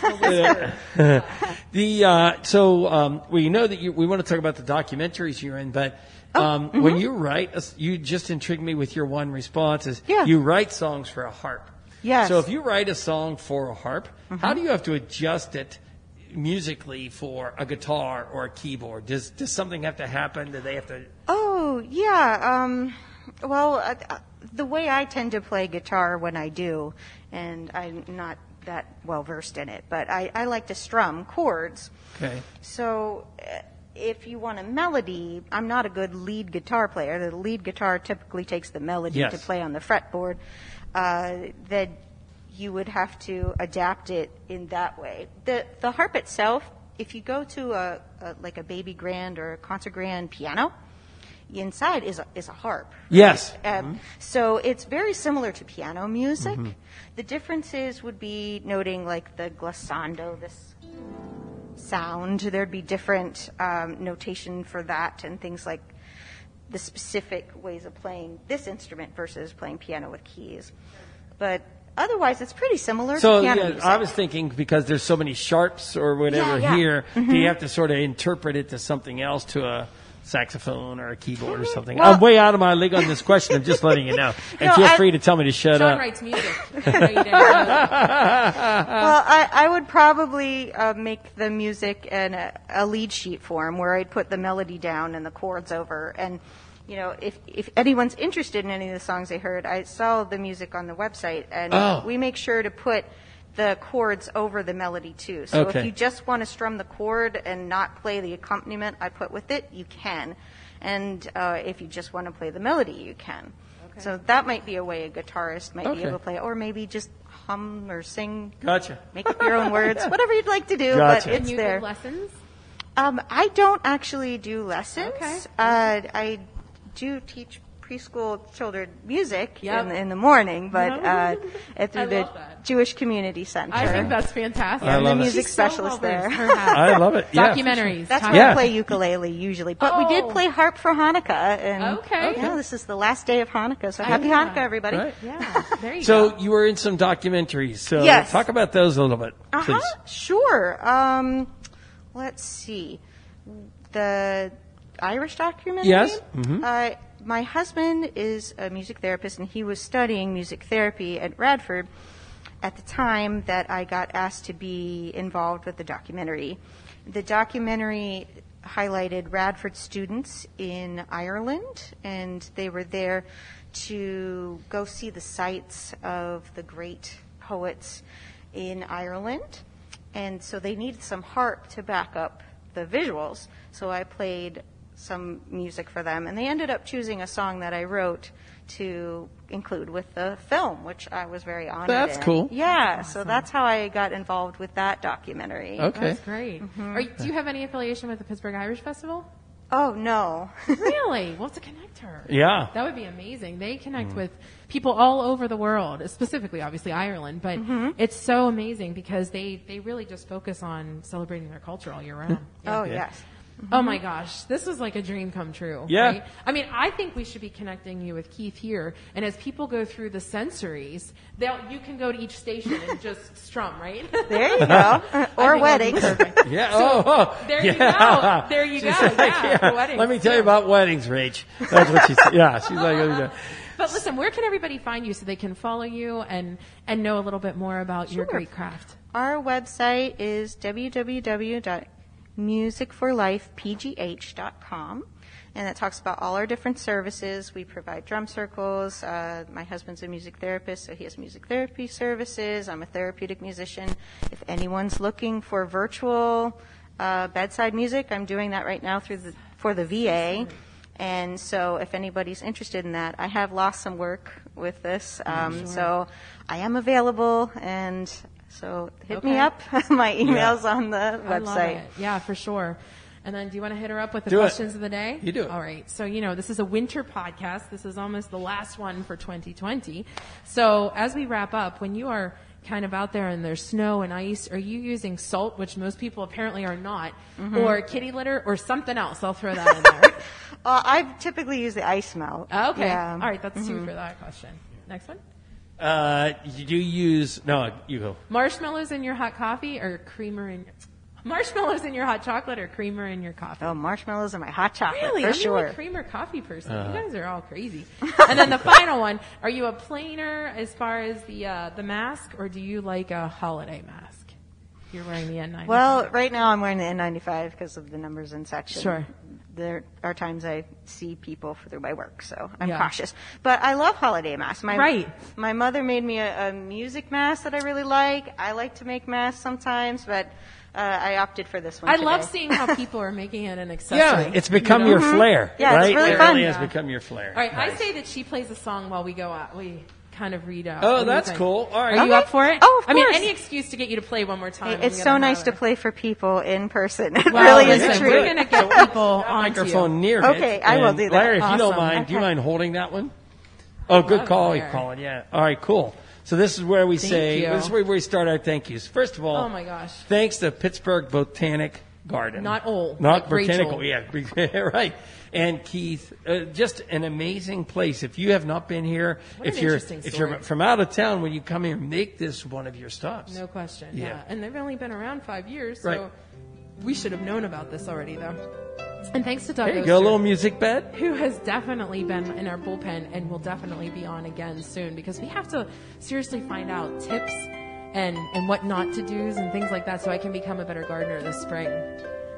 the uh, so um, we know that you, we want to talk about the documentaries you're in, but. Um, When you write, you just intrigued me with your one response is Yeah. you write songs for a harp. Yes. So if you write a song for a harp, how do you have to adjust it musically for a guitar or a keyboard? Does does something have to happen? Do they have to? Oh, yeah. Um, well, uh, uh, the way I tend to play guitar when I do, and I'm not that well versed in it, but I, I like to strum chords. Okay. So uh, if you want a melody, I'm not a good lead guitar player. The lead guitar typically takes the melody Yes. to play on the fretboard. Uh, that you would have to adapt it in that way. The the harp itself, if you go to a, a like a baby grand or a concert grand piano, inside is a, is a harp. Yes. Um, So it's very similar to piano music. The differences would be noting like the glissando, this sound. There'd be different um, notation for that and things like the specific ways of playing this instrument versus playing piano with keys. But otherwise, it's pretty similar So to piano yeah, music. I was thinking because there's so many sharps or whatever Yeah, yeah. here, do Mhm. you have to sort of interpret it to something else, to a saxophone or a keyboard or something? Well- I'm way out of my league on this question. I'm just letting you know, and No, feel I- free to tell me to shut John up. writes music. well, I, I would probably uh, make the music in a, a lead sheet form where I'd put the melody down and the chords over. And, you know, if, if anyone's interested in any of the songs they heard, I saw the music on the website. And Oh. we make sure to put the chords over the melody too. So Okay. if you just want to strum the chord and not play the accompaniment I put with it, you can. And uh, if you just want to play the melody, you can. So that might be a way a guitarist might Okay. be able to play, it, or maybe just hum or sing Gotcha. make up your own words, whatever you'd like to do, Gotcha. but it's you there. give lessons? Um, I don't actually do lessons. Okay. Uh, I do teach preschool children music Yep. in, in the morning, but uh, at- through the that. Jewish Community Center. I think that's fantastic. I I'm the love it. music She's so specialist well-versed. there. I love it. Yeah, for sure. Documentaries. That's Talk- where Yeah. I play ukulele usually, but we did Oh. play harp for Hanukkah, and Okay. you know, this is the last day of Hanukkah, so Oh, happy yeah. Hanukkah, everybody! Right. Yeah, there you So go. you were in some documentaries. So Yes. talk about those a little bit, Uh please. huh. Sure. Um, let's see. The Irish documentary. Yes. Mhm. Uh, my husband is a music therapist, and he was studying music therapy at Radford at the time that I got asked to be involved with the documentary. The documentary highlighted Radford students in Ireland, and they were there to go see the sites of the great poets in Ireland. And so they needed some harp to back up the visuals. So I played some music for them. And they ended up choosing a song that I wrote to include with the film, which I was very honored That's in. cool. Yeah, so that's how I got involved with that documentary. Okay. That's great. Mm-hmm. Are do you have any affiliation with the Pittsburgh Irish Festival? Oh, no. really? Well, to connect her. Yeah. That would be amazing. They connect mm. with people all over the world, specifically, obviously, Ireland. But mm-hmm. it's so amazing because they, they really just focus on celebrating their culture all year round. oh, Yeah. yes. Mm-hmm. Oh my gosh, this was like a dream come true. Yeah. Right? I mean, I think we should be connecting you with Keith here, and as people go through the sensories, they'll you can go to each station and just strum, right? There you go. Or think weddings. that'd be perfect. Yeah. So, oh, oh. there you yeah. go. There you She's go. like, Yeah, for weddings, Let me tell you about weddings, Rach. That's what she's. said. Yeah. She's like, oh, But listen, where can everybody find you so they can follow you and and know a little bit more about your great craft? Our website is www.musicforlifepgh.com. And it talks about all our different services. We provide drum circles. Uh, my husband's a music therapist, so he has music therapy services. I'm a therapeutic musician. If anyone's looking for virtual uh, bedside music, I'm doing that right now through the, for the VA. And so, if anybody's interested in that, I have lost some work with this. Um, So, I am available, and so hit me up. My email's on the I love website. it. Yeah, for sure. And then, do you want to hit her up with the Do it. questions of the day? You do it. All right. So, you know, this is a winter podcast. This is almost the last one for 2020. So, as we wrap up, when you are kind of out there and there's snow and ice, are you using salt, which most people apparently are not, Mm-hmm. or kitty litter, or something else? I'll throw that in there. Uh, I typically use the ice melt. okay. Yeah. All right. That's Mm-hmm. two for that question. Next one. Uh, you do use no, you go. Marshmallows in your hot coffee or creamer in marshmallows in your hot chocolate or creamer in your coffee? Oh, marshmallows are my hot chocolate Really? for I'm sure. a creamer coffee person. Uh-huh. You guys are all crazy. and then the final one: Are you a planer as far as the uh, the mask, or do you like a holiday mask? You're wearing the N95. Well, right now I'm wearing the N95 because of the numbers and such. Sure. There are times I see people through my work, so I'm Yeah. cautious. But I love holiday masks. My, Right. My mother made me a, a music mask that I really like. I like to make masks sometimes, but uh, I opted for this one. I love seeing how people are making it an accessory. Yeah, it's become you your know? flair, Yeah, it's really it fun. really has Yeah. become your flair. All right, I say that she plays a song while we go out. We kind of read out. Oh, What do you that's cool. All right. Are you up for it? Oh, of I mean, any excuse to get you to play one more time. Hey, it's so nice have to play for people in person. It Well, really is true. We're gonna get people That on microphone near Okay, it. I will do that. Larry, if you don't Awesome. mind, do you mind holding that one? Oh, good call. You there. call it, yeah. All right, cool. So this is where we Thank say you. this is where we start our thank yous. First of all, Oh my gosh. thanks to Pittsburgh Botanic garden. Not old, Not like Rachel. Yeah, right. And Keith, uh, just an amazing place. If you have not been here, What if you're if you're from out of town, when you come here, make this one of your stops. No question. Yeah. Yeah. And they've only been around five years, so Right. we should have known about this already, though. And thanks to Doug Hey, go a little music bed. who has definitely been in our bullpen and will definitely be on again soon because we have to seriously find out tips and, and what not to do's and things like that so I can become a better gardener this spring.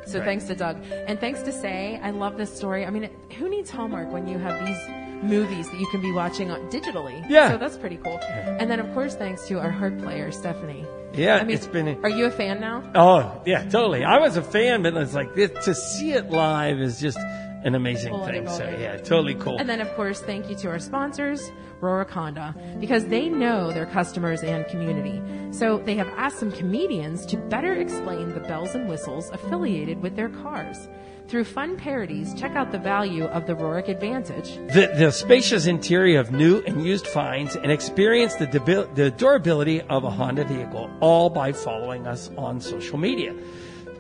So Right. thanks to Doug. And thanks to Sé. I love this story. I mean, who needs Hallmark when you have these movies that you can be watching digitally? Yeah. So that's pretty cool. And then, of course, thanks to our harp player, Stephanie. Yeah, I mean, it's been. Are you a fan now? Oh yeah, totally. I was a fan, but it's like this, to see it live is just an amazing Full thing. So yeah, totally cool. And then, of course, thank you to our sponsors, Rohrich Honda, because they know their customers and community. So they have asked some comedians to better explain the bells and whistles affiliated with their cars. Through fun parodies, check out the value of the Rohrich Advantage. The, the spacious interior of new and used finds and experience the, the durability of a Honda vehicle, all by following us on social media.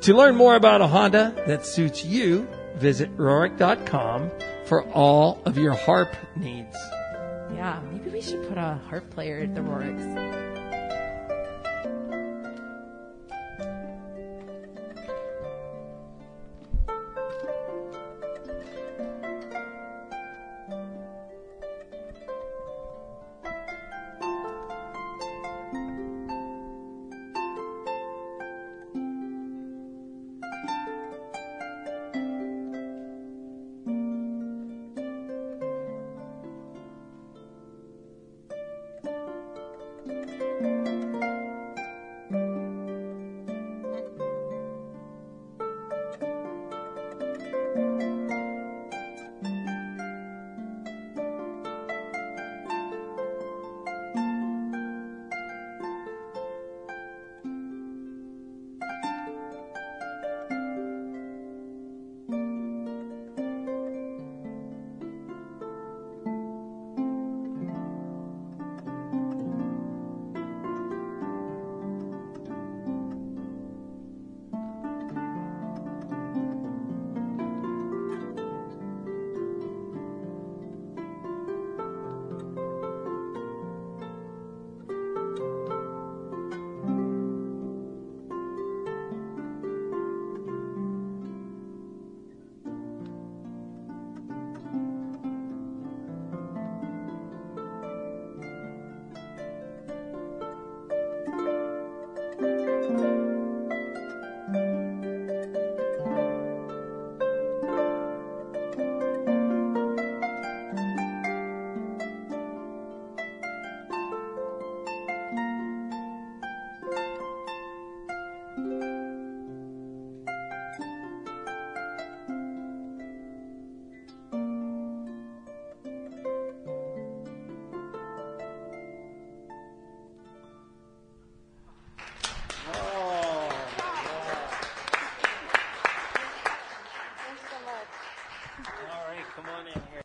To learn more about a Honda that suits you, visit Rohrich.com for all of your harp needs. Yeah, maybe we should put a harp player at the Rohrichs.